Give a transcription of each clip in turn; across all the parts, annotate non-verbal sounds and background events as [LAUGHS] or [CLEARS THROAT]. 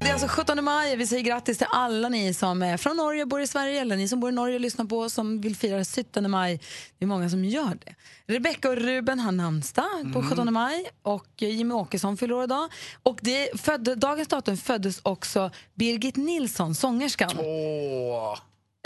Det är alltså 17 maj. Vi säger grattis till alla ni som är från Norge och bor i Sverige eller ni som bor i Norge och lyssnar på oss som vill fira 17 maj. Det är många som gör det. Rebecca och Ruben har namnsdag på 17 maj och Jimmy Åkesson fyller år idag. Och det födde, dagens datum föddes också Birgit Nilsson, sångerskan. Åh,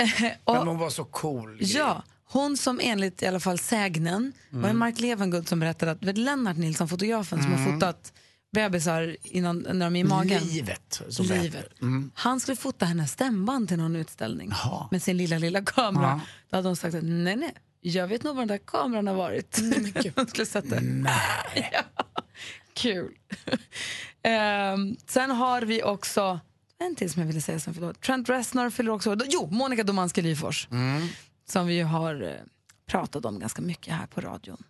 [LAUGHS] Och- men hon var så cool. Ja, hon som enligt i alla fall sägnen var det Mark Levengood som berättade att Lennart Nilsson, fotografen som har fotat bebisar innan, när de är i magen. Livet. Som det Livet. Mm. Han skulle fota hennes stämband till någon utställning Jaha. med sin lilla, lilla kamera. Ja. Då hade hon sagt att nej, nej, jag vet nog var den där kameran har varit. [LAUGHS] hon skulle sätta. Nej. [LAUGHS] Ja, kul. [LAUGHS] Ehm, sen har vi också en till som jag ville säga som förlåt. Trent Reznor fyller också. Jo, Monica Domanski Lyfors. Som vi har pratat om ganska mycket här på radion.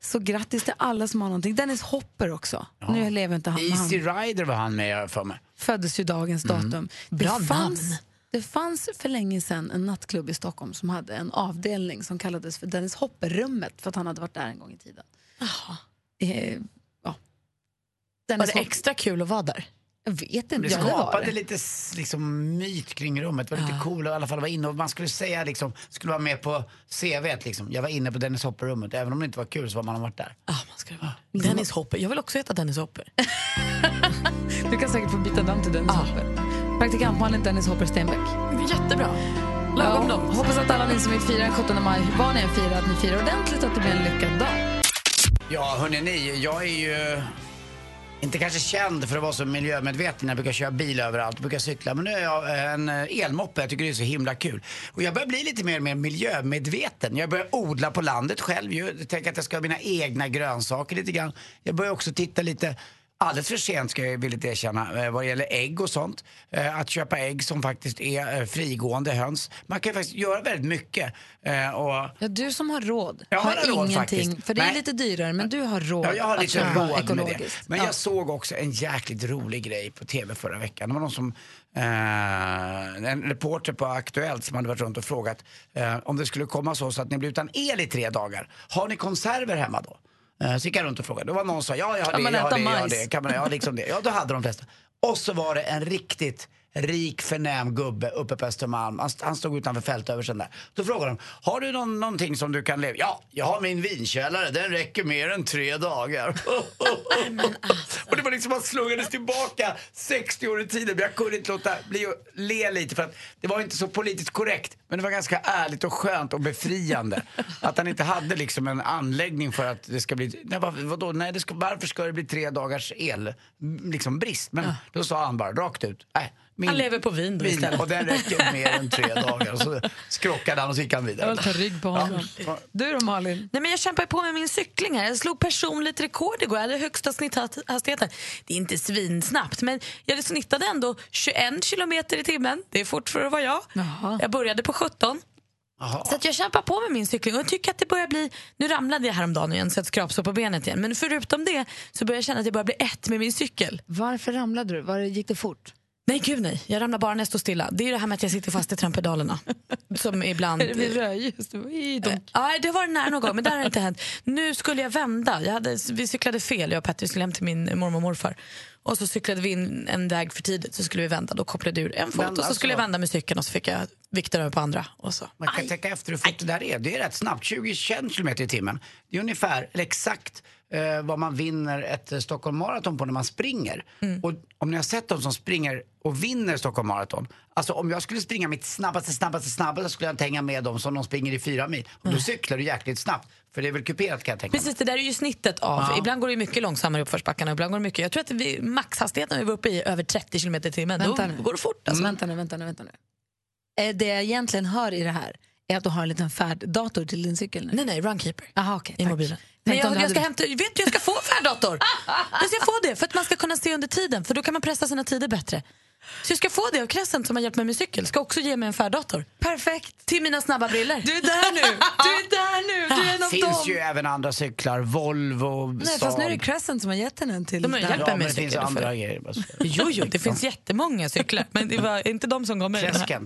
Så grattis till alla som har någonting. Dennis Hopper också. Nu lever inte han, Easy Rider var han med för mig. föddes ju dagens datum. Bra det, fanns, namn. det fanns för länge sedan en nattklubb i Stockholm som hade en avdelning som kallades för Dennis Hopper-rummet för att han hade varit där en gång i tiden. Eh, ja. Var det Hopper- extra kul att vara där? Jag vet inte. Det Ja, var skapade det. lite liksom, myt kring rummet. Det var lite cool att i alla fall vara inne och man skulle säga liksom, skulle vara med på CV liksom. Jag var inne på Dennis Hopper-rummet. Även om det inte var kul så var man varit där. Ah, man ska vara. Dennis Hopper. Jag vill också heta Dennis Hopper. Du kan säkert få byta namn till Dennis Ja. Hopper. Praktikant Malin Dennis Hopper Stenbeck. Jättebra. Ja, Lagom långt. hoppas att alla ni som vill fira den 17 maj, vad ni än firar, att ni firar ordentligt och att det blir en lyckad dag. Ja, hörni ni, jag är ju inte kanske känd för att vara så miljömedveten. Jag brukar köra bil överallt, jag brukar cykla. Men nu är jag eh, en eh, elmoppe, jag tycker det är så himla kul. Och jag börjar bli lite mer och mer miljömedveten. Jag börjar odla på landet själv. Jag tänker att jag ska ha mina egna grönsaker lite grann. Jag börjar också titta lite Alldeles för sent ska jag villigt erkänna eh, vad det gäller ägg och sånt. Eh, Att köpa ägg som faktiskt är eh, frigående höns. Man kan ju faktiskt göra väldigt mycket. Och Ja, du som har råd Jag har har råd ingenting, faktiskt. för det är Nej. lite dyrare, men du har råd Ja, jag har att köpa råd med det. ekologiskt. Men Ja. jag såg också en jäkligt rolig grej på tv förra veckan. Det var någon som, eh, en reporter på Aktuellt som hade varit runt och frågat eh, om det skulle komma så, så att ni blir utan el i tre dagar. Har ni konserver hemma då? Eh, så gick jag runt och frågade. Då var någon som sa ja, jag har det, jag har det, jag har det. Kan man, ja, liksom det. Ja, då hade de flesta. Och så var det en riktigt rik förnäm gubbe uppe på Östermalm. Han, han stod utanför fältöversten där. Då frågade de, har du någon, någonting som du kan leva Ja, jag har min vinkällare, den räcker mer än tre dagar. [LAUGHS] och det var liksom, man slungades tillbaka 60 år i tiden. Men jag kunde inte låta bli att le lite för att det var inte så politiskt korrekt. Men det var ganska ärligt och skönt och befriande. att han inte hade liksom en anläggning för att det ska bli, nej, vad, vadå, nej, det ska, varför ska det bli tre dagars el, m, liksom brist? Men då sa han bara rakt ut, nej. Min, Han lever på vin då istället. Och den räcker mer än tre [LAUGHS] dagar. Så skrockade han och så gick han Jag vidare. vill ta rygg på honom. Ja. Du då Malin? Nej, men jag kämpar på med min cykling här. Jag slog personligt rekord igår. Jag hade högsta snitthastigheten. Det är inte svinsnabbt, men jag snittade ändå 21 kilometer i timmen. Det är fort för att vara jag. Jaha. Jag började på 17. Jaha. Så att jag kämpar på med min cykling och jag tycker att det börjar bli... Nu ramlade jag häromdagen igen så jag skrapsår på benet igen. Men förutom det så börjar jag känna att jag börjar bli ett med min cykel. Varför ramlade du? Var det, gick det fort? Nej gud nej, jag ramlar bara när jag står stilla. Det är det här med att jag sitter fast i tramppedalerna. [LAUGHS] Som ibland... Är det vid rödljus? Ja, det var nära någon gång, men det har inte hänt. Nu skulle jag vända. Jag hade, vi cyklade fel, jag och Petter. Vi skulle hem till min mormor och morfar. Och så cyklade vi in en väg för tidigt, så skulle vi vända. Då kopplade jag ur en fot Men och så alltså- skulle jag vända med cykeln och så fick jag vikten över på andra. Och så. Man kan tänka efter hur fort det där är. Det är rätt snabbt, 20-21 kilometer i timmen. Det är ungefär, eller exakt, eh, vad man vinner ett eh, Stockholm Marathon på när man springer. Och om ni har sett de som springer och vinner Stockholm Marathon. Alltså om jag skulle springa mitt snabbaste, snabbaste, snabbaste skulle jag inte hänga med dem som de springer i fyra mil. Och då cyklar du jäkligt snabbt. För det är väl kuperat kan jag tänka mig. Precis, det där är ju snittet av. Ja. Ibland går det mycket långsammare i uppförsbackarna, ibland går det mycket. Jag tror att vi, maxhastigheten vi var uppe i över 30 km i timmen. Då nu. går det fort alltså. Vänta nu, vänta nu, vänta nu. Eh, Det jag egentligen hör i det här är att du har en liten färddator till din cykel nu. Nej, nej, Runkeeper. Jaha, okej. I tack. mobilen. Om jag, jag, ska hämta, vet du, jag ska få färddator. [LAUGHS] Jag ska få det för att man ska kunna se under tiden för då kan man pressa sina tider bättre. Så jag ska få det av Crescent som har hjälpt mig med cykel. Ska också ge mig en färddator. Perfekt. Till mina snabba briller. Du är där nu. Du är där nu. Du är en av finns dem. ju även andra cyklar, Volvo, Nej, Saab. fast nu är det Crescent som har gett henne en till. De har hjälpt mig men med det finns cykel. andra För. grejer. Jo, jo, det finns jättemånga cyklar. Men det var inte de som gav mig den här.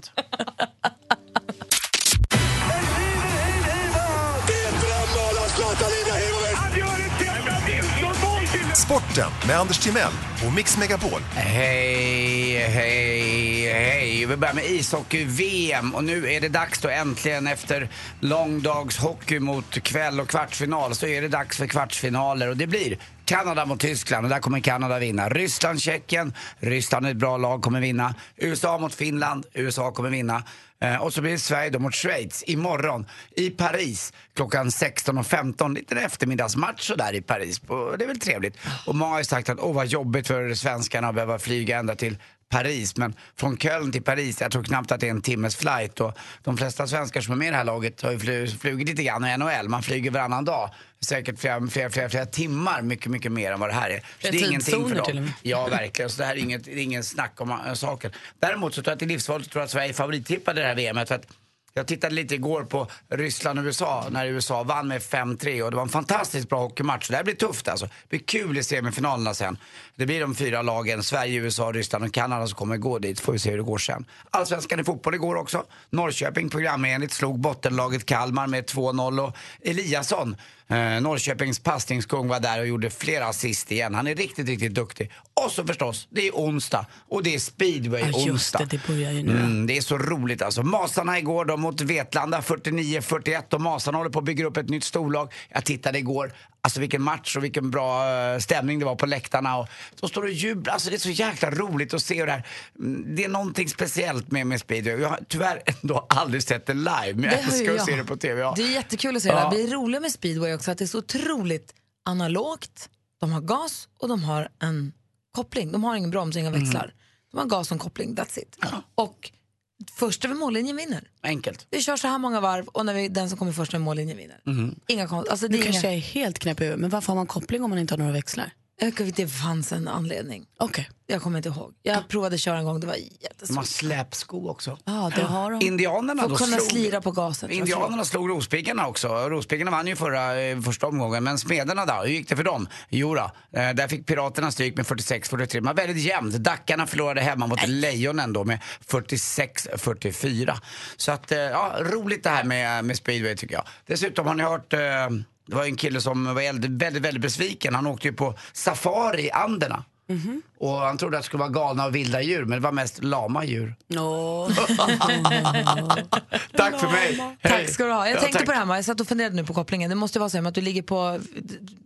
Sporten med Anders Timell och Mix Megapol. Hej, hej, hej. Vi börjar med ishockey-VM och nu är det dags då äntligen efter lång dags hockey mot kväll och kvartsfinal så är det dags för kvartsfinaler och det blir Kanada mot Tyskland och där kommer Kanada vinna. Ryssland, Tjeckien, Ryssland är ett bra lag, kommer vinna. USA mot Finland, USA kommer vinna. Eh, och så blir det Sverige då mot Schweiz imorgon i Paris klockan 16.15. Lite eftermiddagsmatch så där i Paris. Det är väl trevligt. Och många har ju sagt att åh vad jobbigt för svenskarna att behöva flyga ända till Paris. Men från Köln till Paris, jag tror knappt att det är en timmes flight. Och de flesta svenskar som är med i det här laget har ju fly- flugit lite grann i NHL. Man flyger varannan dag. Säkert flera, flera, flera, flera timmar, mycket, mycket mer än vad det här är. Så Flera det är ingenting för dem. Ja, verkligen. Så det här är inget, det är ingen snack om saken. Däremot så tror jag att det är livsfarligt att tro att Sverige är favorittippade i det här VMet. För att jag tittade lite igår på Ryssland och USA när USA vann med 5-3 och det var en fantastiskt bra hockeymatch. Det här blir tufft alltså. Det blir kul i semifinalerna sen. Det blir de fyra lagen, Sverige, USA, Ryssland och Kanada som kommer gå dit. Får vi se hur det går sen. Allsvenskan i fotboll igår också. Norrköping programenligt slog bottenlaget Kalmar med 2-0 och Eliasson Eh, Norrköpings passningskung var där och gjorde flera assist igen. Han är riktigt, riktigt duktig. Och så förstås, det är onsdag och det är speedway Ja, det, det börjar ju nu. Mm, det är så roligt alltså. Masarna igår då mot Vetlanda 49-41 och Masarna håller på att bygga upp ett nytt storlag. Jag tittade igår, alltså vilken match och vilken bra eh, stämning det var på läktarna. Och de står och jublar, alltså det är så jäkla roligt att se det här. Mm, Det är någonting speciellt med, med speedway. Jag har tyvärr ändå aldrig sett det live, men jag älskar att se det på TV. Ja. Det är jättekul att se det. Ja. Det är roligt med speedway också att det är så otroligt analogt. De har gas och de har en koppling. De har ingen broms, inga växlar. De har gas och en koppling, that's it. Och först över mållinjen vinner. Enkelt. Vi kör så här många varv och när vi, den som kommer först över mållinjen vinner. Inga konst, alltså det, Nu är kanske jag inga, är helt knäpp i huvudet, men varför har man koppling om man inte har några växlar? Jag- det fanns en anledning. Okej. Jag kommer inte ihåg. Jag provade köra en gång, det var De har jättesvårt. släpsko också. Ja, det har de. Indianerna då kunna slog... slira på gasen. Indianerna slog Rospiggarna också. Rospiggarna vann ju förra, eh, första omgången. Men Smederna då, hur gick det för dem? Jo då, eh, där fick Piraterna stryk med 46-43. Men väldigt jämnt. Dackarna förlorade hemma mot Lejonen då med 46-44. Så att, eh, ja, roligt det här med, med speedway tycker jag. Dessutom har ni hört, eh, det var en kille som var väldigt, väldigt, väldigt besviken. Han åkte ju på safari i Anderna. Och han trodde att det skulle vara galna och vilda djur, men det var mest lama djur. Åh. [LAUGHS] Tack för mig! Tack ska du ha. Jag Ja, tänkte tack. på det här, jag satt och funderade nu på kopplingen. Det måste vara så att du ligger på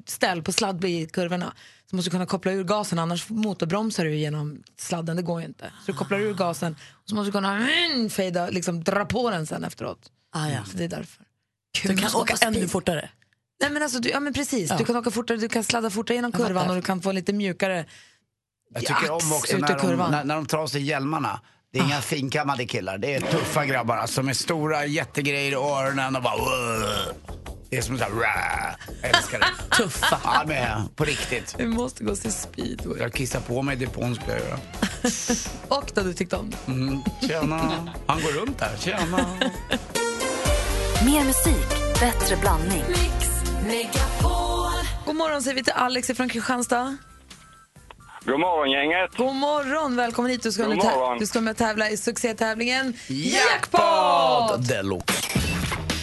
ställ på sladd i kurvorna. Så måste du kunna koppla ur gasen, annars motorbromsar du genom sladden. Det går ju inte. Så du kopplar ur gasen och så måste du kunna mm, fejda, liksom dra på den sen efteråt. Ah, ja. Så det är därför. Du Kul kan att åka ännu fortare. Nej, men alltså, du, ja men precis, du kan åka fortare, du kan sladda fortare genom kurvan och du kan få lite mjukare Jag tycker om också när de, kurvan. när, när de tar av sig hjälmarna. Det är Ah. inga finkammade killar, det är tuffa grabbar alltså, med stora jättegrejer i öronen och bara... Det är som såhär... Jag älskar det. [LAUGHS] Tuffa. Ja, men på riktigt. Vi måste gå och se speedway. Jag kissar på mig i depån ska jag göra. [LAUGHS] Och då du tyckte om det. Mm. Tjena. Han går runt där. Tjena. Mer musik, bättre blandning. God morgon säger vi till Alex från Kristianstad. God morgon gänget. God morgon, välkommen hit. Du ska, God med, tä- morgon. du ska med och tävla i succétävlingen Jackpot deluxe.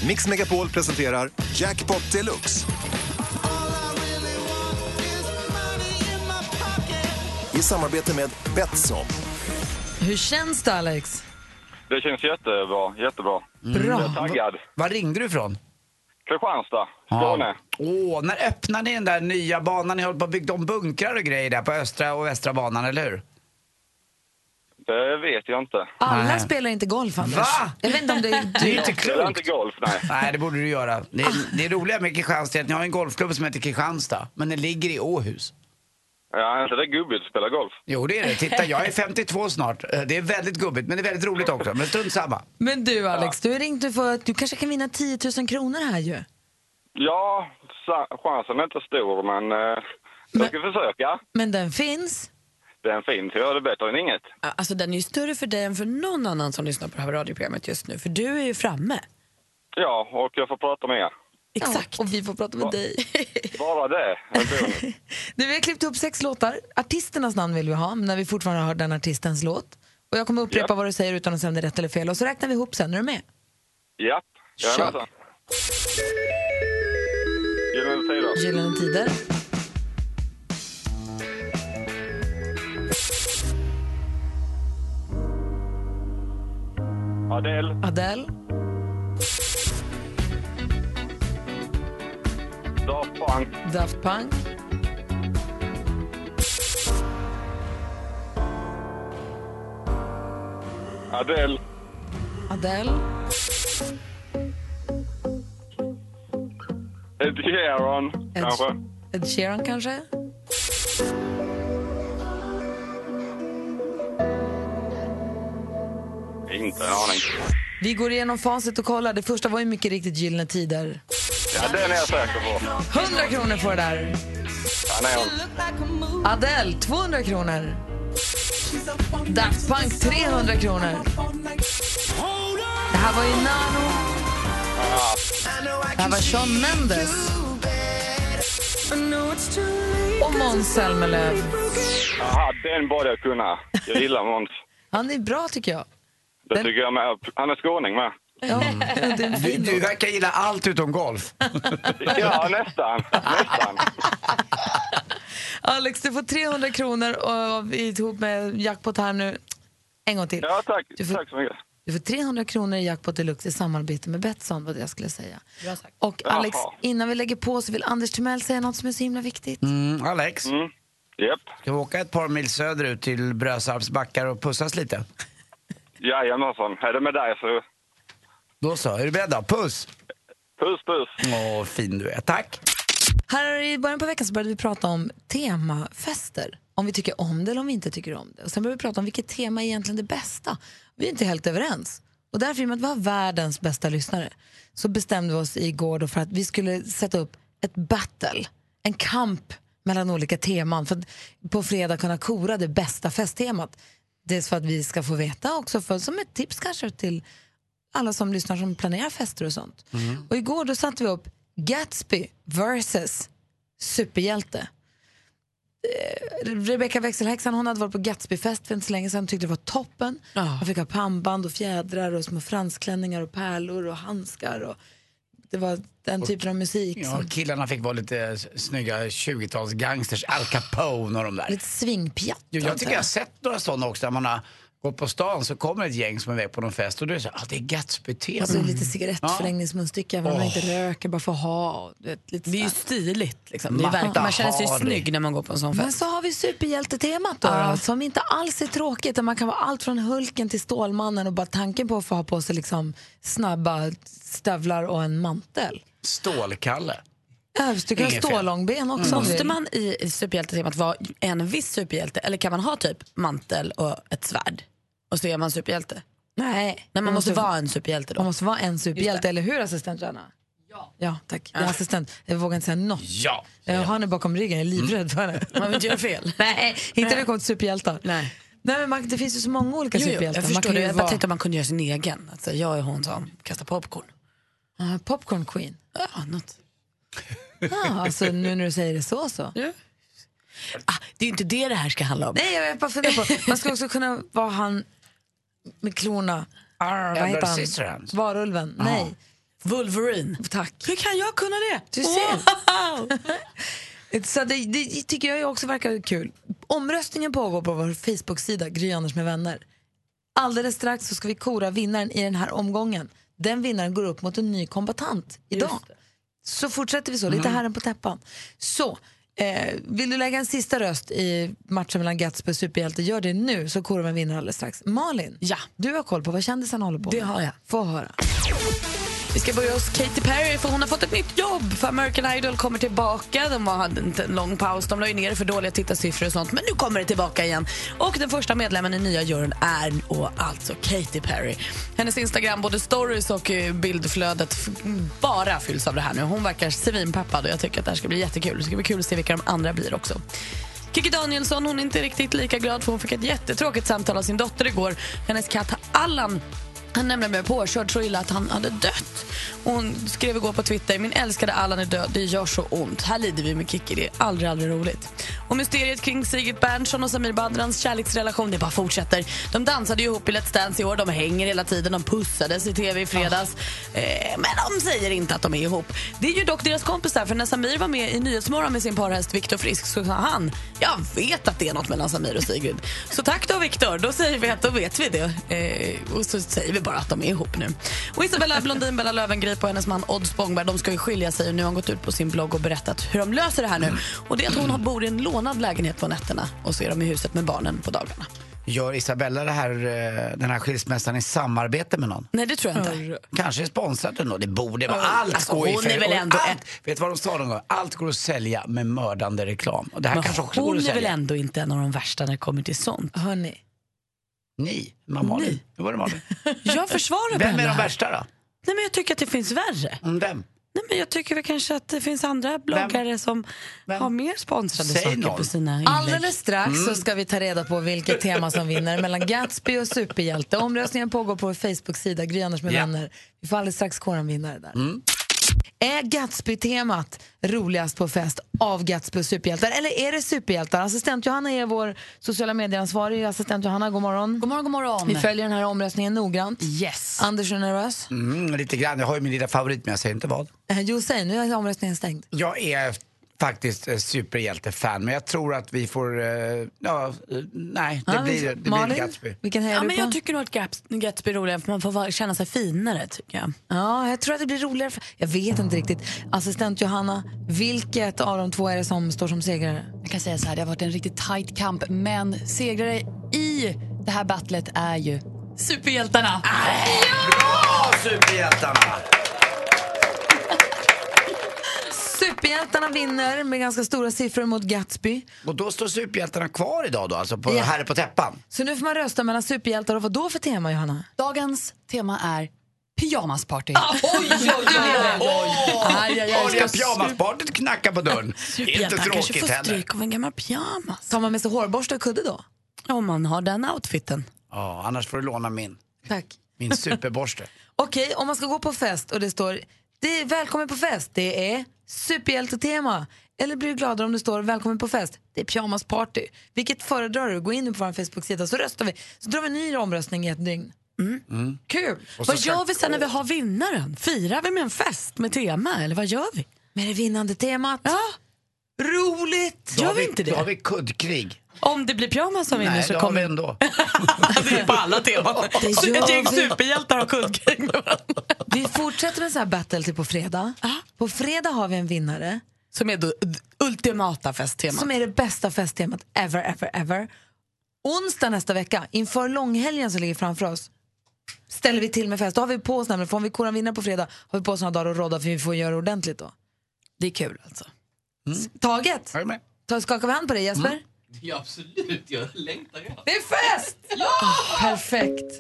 Mix Megapol presenterar Jackpot Deluxe. I samarbete med Betsson. Hur känns det Alex? Det känns jättebra, jättebra. Bra. Taggad. Var ringde du ifrån? Kristianstad, Skåne. Åh, när öppnade ni den där nya banan? Ni håller på att bygga om bunkrar och grejer där på östra och västra banan, eller hur? Det vet jag inte. Alla Nej. spelar inte golf Anders. Va? Jag vet inte om det är [LAUGHS] Det är inte Jag spelar klokt. inte golf, nej. Nej, det borde du göra. Det, det roliga med Kristianstad är att ni har en golfklubb som heter Kristianstad, men den ligger i Åhus. Ja, är inte det gubbigt att spela golf? Jo, det är det. Titta, jag är [LAUGHS] 52 snart. Eh, Det är väldigt gubbigt, men det är väldigt roligt också. Men strunt samma. Men du Alex, du har ringt för att du kanske kan vinna 10 000 kronor här ju. Ja, chansen är inte stor, men eh, jag ska försöka. Men den finns. Den finns, jag det är bättre än inget. Alltså den är ju större för dig än för någon annan som lyssnar på det här radioprogrammet just nu. För du är ju framme. Ja, och jag får prata med er. Exakt. och vi får prata med dig. [LAUGHS] Bara det. Nu, [LAUGHS] vi har klippt upp sex låtar. Artisternas namn vill vi ha, när vi fortfarande har den artistens låt. Och jag kommer upprepa Ja. vad du säger utan att säga om det är rätt eller fel. Och så räknar vi ihop sen. Är du med? Japp, jajamensan. Gyllene Tider. Gyllene Tider. Adele, Adele. Daft Punk, Daft Punk. Adele, Adele. Ed Sheeran, Ed, kanske. Ed Sheeran kanske? Inte en aning. Vi går igenom facit och kollar. Det första var ju mycket riktigt Gyllene Tider. Ja, den är jag säker på. 100 kronor får det där. Adele, 200 kronor. Daft Punk, 300 kronor. Det här var ju Nano. Det här var Shawn Mendes. Och Måns Zelmerlöw. Jaha, den borde jag kunna. Jag gillar Måns. Han är bra tycker jag. Det tycker jag med. Han är skåning med. Ja, det är en Du, du verkar gilla allt utom golf. [LAUGHS] Ja, nästan. Nästan. [LAUGHS] Alex, du får 300 kronor och vi ihop med jackpot här nu. En gång till. Ja, tack. Du får- Tack så mycket. Du får 300 kronor i jackpot deluxe i samarbete med Betsson, vad jag skulle säga. Och Alex, Jaha. innan vi lägger på så vill Anders Timell säga något som är så himla viktigt. Mm, Alex, Mm. Japp. ska vi åka ett par mil söderut till Brösarps backar och pussas lite? Jajamensan. Är det med dig så... Då så, är du beredd då? Puss! Puss, puss. Åh, fin du är. Tack! Här i början på veckan så började vi prata om temafester. Om vi tycker om det eller om vi inte tycker om det. Och sen började vi prata om vilket tema är egentligen det bästa. Vi är inte helt överens. Och därför, i och med att vi har världens bästa lyssnare, så bestämde vi oss igår då för att vi skulle sätta upp ett battle, en kamp mellan olika teman för att på fredag kunna kora det bästa festtemat. Dels för att vi ska få veta också, för, som ett tips kanske till alla som lyssnar som planerar fester och sånt. Och igår då satte vi upp Gatsby versus superhjälte. Eh, Rebecca växelhäxan hon hade varit på Gatsbyfest för inte så länge sedan tyckte det var toppen. Man fick ha pannband och fjädrar och små fransklänningar och pärlor och handskar. Och det var den typen av musik. Ja, som, killarna fick vara lite snygga 20-tals gangsters, Al Capone och de där. lite svingpjatt. Jag tycker jag har sett några sådana också. Där man har gått på stan så kommer ett gäng som är iväg på någon fest och då är det så ah, det är Gatsby-tema. Alltså lite cigarettförlängningsmunstycke även om man inte röker, bara få ha. du Vet, lite Det är ju stiligt. Liksom. Det är Matta verkligen, man känner sig snygg när man går på en sån Men fest. så har vi superhjältetemat då, då, som inte alls är tråkigt. Där man kan vara allt från Hulken till Stålmannen och bara tanken på att få ha på sig liksom snabba stövlar och en mantel. Stålkalle. Ja, Du kan ha stålångben också. du Måste man i superhjältetemat vara en viss superhjälte eller kan man ha typ mantel och ett svärd och så är man superhjälte? Nej, Nej, man måste vara en superhjälte Man då. måste vara en superhjälte, eller hur assistent Johanna? Ja. Ja, tack. Jag är assistent. Jag vågar inte säga något. Ja. Jag har henne bakom ryggen, jag är livrädd för henne. [LAUGHS] Man vill inte göra fel. Nej, inte när det kommer till superhjältar. Nej. Nej, men man, det finns ju så många olika Jo, superhjältar. jag man förstår kan det. ju Jag bara vara tänkte om man kunde göra sin egen. Alltså, jag är hon som kastar popcorn. Ah, popcorn queen. Ja, något. Ah, alltså, nu när du säger det så så. Ah, det är ju inte det det här ska handla om. Nej, jag bara funderar på. Man skulle också kunna vara han med klorna. Arr, vad Edward heter han? Varulven. Nej, Wolverine. tack. Hur kan jag kunna det? Du ser. [LAUGHS] Så det, det tycker jag också verkar kul. Omröstningen pågår på vår Facebook-sida, Gry Anders med vänner. Alldeles strax så ska vi kora vinnaren i den här omgången. Den vinnaren går upp mot en ny kombatant idag. Så fortsätter vi så, lite Mm. herren på täppan. Så, eh, vill du lägga en sista röst i matchen mellan Gatsby och Superhjälte, gör det nu så korar vi en vinnare alldeles strax. Malin, Ja. du har koll på vad kändisarna håller på Det med. har jag. Få höra. Vi ska börja hos Katy Perry för hon har fått ett nytt jobb. För American Idol kommer tillbaka. De hade inte en lång paus. De la ju ner för dåliga tittarsiffror och sånt. Men nu kommer det tillbaka igen. Och den första medlemmen i nya juryn är och alltså Katy Perry. Hennes Instagram, både stories och eh, bildflödet bara fylls av det här nu. Hon verkar svinpeppad och jag tycker att det här ska bli jättekul. Det ska bli kul att se vilka de andra blir också. Kikki Danielsson hon är inte riktigt lika glad för hon fick ett jättetråkigt samtal av sin dotter igår. Hennes katt Allan han nämligen blev påkörd så illa att han hade dött. Hon skrev igår på Twitter, min älskade Allan är död, det gör så ont. Här lider vi med Kikki, det är aldrig, aldrig roligt. Och mysteriet kring Sigrid Bernson och Samir Badrans kärleksrelation, det bara fortsätter. De dansade ju ihop i Let's Dance i år, de hänger hela tiden, de pussades i tv i fredags. Eh, men de säger inte att de är ihop. Det är ju dock deras kompisar, för när Samir var med i Nyhetsmorgon med sin parhäst Viktor Frisk så sa han, jag vet att det är något mellan Samir och Sigrid. Så tack då Viktor, då säger vi att då vet vi det. Eh, och så säger vi bara att de är ihop nu. Och Isabella Blondin, Bella Löwengrip och hennes man Odd Spångberg, de ska ju skilja sig och nu har hon gått ut på sin blogg och berättat hur de löser det här nu. Och det är att hon har- bor i en lånad lägenhet på nätterna och så är de i huset med barnen på dagarna. Gör Isabella det här, eh, den här skilsmässan i samarbete med någon? Nej, det tror jag inte. Kanske sponsrat ändå. Det borde vara. Allt Alltså, går ju hon är väl ändå allt, ett- Vet du vad de sa någon gång? Allt går att sälja med mördande reklam. Och det här Men kanske också går hon att är sälja. väl ändå inte en av de värsta när det kommer till sånt. Hörni. Ni, mamma Malin. Ni. Hur var det Malin? [LAUGHS] Jag försvarar Vem är de värsta då? Nej, men jag tycker att det finns värre. Mm, Vem? Nej, men jag tycker väl kanske att det finns andra bloggare som har mer sponsrade Säg saker någon. på sina inlägg. Alldeles strax så ska vi ta reda på vilket tema som vinner mellan Gatsby och superhjälte. Omröstningen pågår på vår Facebook-sida, Gry Anders med Ja. vänner. Vi får alldeles strax kora en vinnare där. Är Gatsby-temat roligast på fest av Gatsby och superhjältar? Eller är det superhjältar? Assistent Johanna är vår sociala medieransvarig. Assistent Johanna, god morgon. God morgon, god morgon. Vi följer den här omröstningen noggrant. Yes. Anders är nervös. Mm, lite grann. Jag har ju min lilla favorit men jag säger inte vad. Eh, Jo, säg nu är omröstningen stängd. Jag är faktiskt eh, superhjältefan men jag tror att vi får... eh, Ja, eh, nej, det Ja, blir, det blir Malin, Gatsby. vilken hejar Ja, du men på? jag tycker nog att Gaps- Gatsby är roligare för man får vara- känna sig finare. Tycker jag. Ja, jag tror att det blir roligare. För, jag vet inte riktigt. Assistent Johanna, vilket av de två är det som står som segrare? Jag kan säga så här, det har varit en riktigt tight kamp, men segrare i det här battlet är ju superhjältarna. Bra superhjältarna! Superhjältarna vinner med ganska stora siffror mot Gatsby. Och då står superhjältarna kvar idag då, alltså på Ja. Herre på täppan? Så nu får man rösta mellan superhjältar och vad då för tema, Johanna? Dagens tema är pyjamasparty. Oj, oj, oj! Aj, aj, aj, Oj, det ska- pyjamaspartyt knackar på dörren. [LAUGHS] Inte Superhjältar kanske tråkigt får heller. stryk av en gammal pyjamas. Tar man med sig hårborste och kudde då? Om man har den outfiten. Ja, annars får du låna min. Tack. Min superborste. [LAUGHS] Okej, om man ska gå på fest och det står det är välkommen på fest, det är superhjältetema. Eller blir du gladare om det står välkommen på fest, det är pyjamasparty. Vilket föredrar du? Gå in nu på vår Facebook-sida så röstar vi. Så drar vi en ny omröstning i ett dygn. Kul! Och så Vad gör vi sen när vi har vinnaren? Firar vi med en fest med tema eller vad gör vi? Med det vinnande temat. Ja, Roligt! Då Gör har vi inte Då har det? vi kuddkrig. Om det blir pyjamas som vinner Nej, så det har vi kommer ändå. [LAUGHS] det är på alla teman. Det Ett gäng vi. superhjältar har kuddkrig med varandra. Vi fortsätter med så här battle till på fredag. På fredag har vi en vinnare Som är då ultimata festtema. som är det bästa festtemat ever, ever, ever. Onsdag nästa vecka, inför långhelgen som ligger framför oss, ställer vi till med fest. Då har vi på oss nämligen, för om vi korar en vinnare på fredag har vi på oss några dagar att råda för vi får göra ordentligt då. Det är kul alltså. Taget! Är med. Ta, skakar vi hand på dig Jesper? Ja, absolut. Jag längtar redan. Det är fest! Ja! perfekt.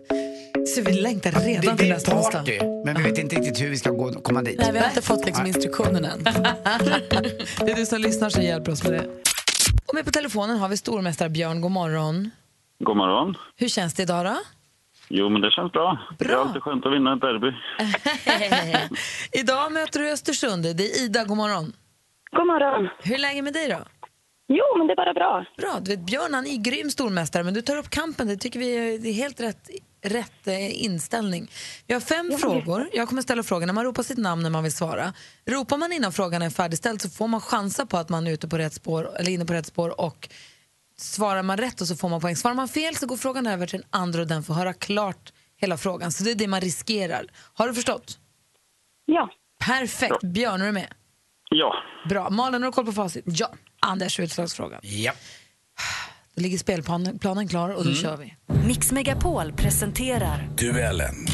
Så vi längtar Det redan till blir nästa onsdag. party, men vi vet inte riktigt hur vi ska gå, komma dit. Nej, vi har inte fått liksom instruktionen än. [LAUGHS] Det är du som lyssnar som hjälper oss med det. Och med på telefonen har vi stormästare Björn. God morgon. God morgon. Hur känns det idag då? Jo, men det känns bra. Det är alltid skönt att vinna ett derby. [LAUGHS] idag möter du Östersund. Det är Ida. God morgon. God morgon. Hur är läget med dig då? Jo, men det är bara bra. Bra. Du vet, Björn han är grym stormästare, men du tar upp kampen. Det tycker vi är, det är helt rätt, rätt eh, inställning. Vi har fem frågor. Jag kommer ställa frågorna. Man ropar sitt namn när man vill svara. Ropar man innan frågan är färdigställd så får man chansa på att man är ute på rätt spår, eller inne på rätt spår och svarar man rätt och så får man poäng. Svarar man fel så går frågan över till den andra och den får höra klart hela frågan. Så det är det man riskerar. Har du förstått? Ja. Perfekt. Björn, är du med? Ja. Bra. Malin, har du koll på facit? Ja. Anders, utslagsfrågan. Ja. Då ligger spelplanen klar och då mm. kör vi. Mix Megapol presenterar... Duellen.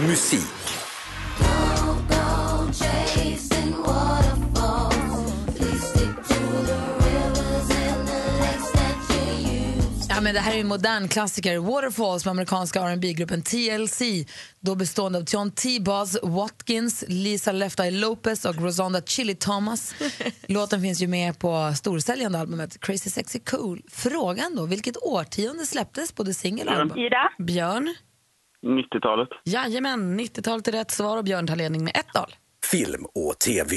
Musik. Ja, men det här är en modern klassiker. Waterfalls med amerikanska rb gruppen TLC. Då bestående av John T. Buzz Watkins, Lisa Left Eye Lopez och Rosanda Chili Thomas. [LAUGHS] Låten finns ju med på storsäljande albumet Crazy Sexy Cool. Frågan då, vilket årtionde släpptes både singel och album? Ida. Björn? 90-talet. Jajamän, 90-talet är rätt svar och Björn tar ledning med 1-0. Film och TV.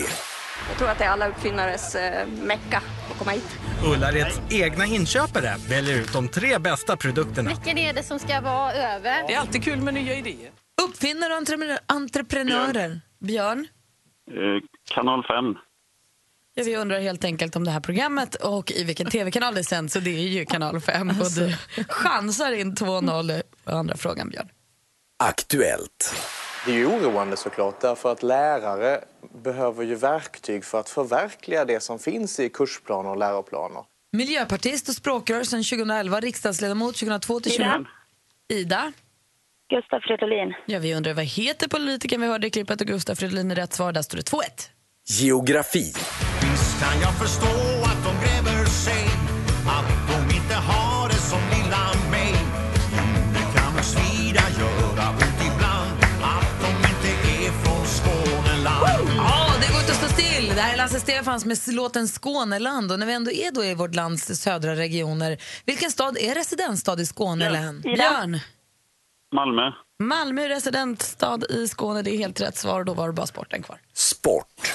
Jag tror att det är alla uppfinnares eh, mecka att komma hit. Ullareds egna inköpare väljer ut de tre bästa produkterna. Vilken är det som ska vara över? Det är alltid kul med nya idéer. Uppfinnare och entreprenö- entreprenörer. Björn? Eh, kanal 5. Ja, vi undrar helt enkelt om det här programmet och i vilken tv-kanal det sänds. Så det är ju kanal 5. Och du chansar in 2-0 på andra frågan, Björn. Aktuellt. Det är ju oroande såklart därför att lärare behöver ju verktyg för att förverkliga det som finns i kursplaner och läroplaner. Miljöpartist och språkrör sedan 2011, riksdagsledamot 2002 till 20... Ida. Ida? Gustaf Fridolin. Ja, vi undrar vad heter politikern vi hörde i klippet och Gustaf Fridolin är rätt svar. Där står det 2-1. Geografi. Visst kan jag förstå Lasse Stefans med låten Skåneland. Och när vi ändå är då i vårt lands södra regioner, vilken stad är residensstad i Skåne län? Björn? Malmö. Malmö är residensstad i Skåne. Det är helt rätt svar. och Då var det bara sporten kvar. Sport.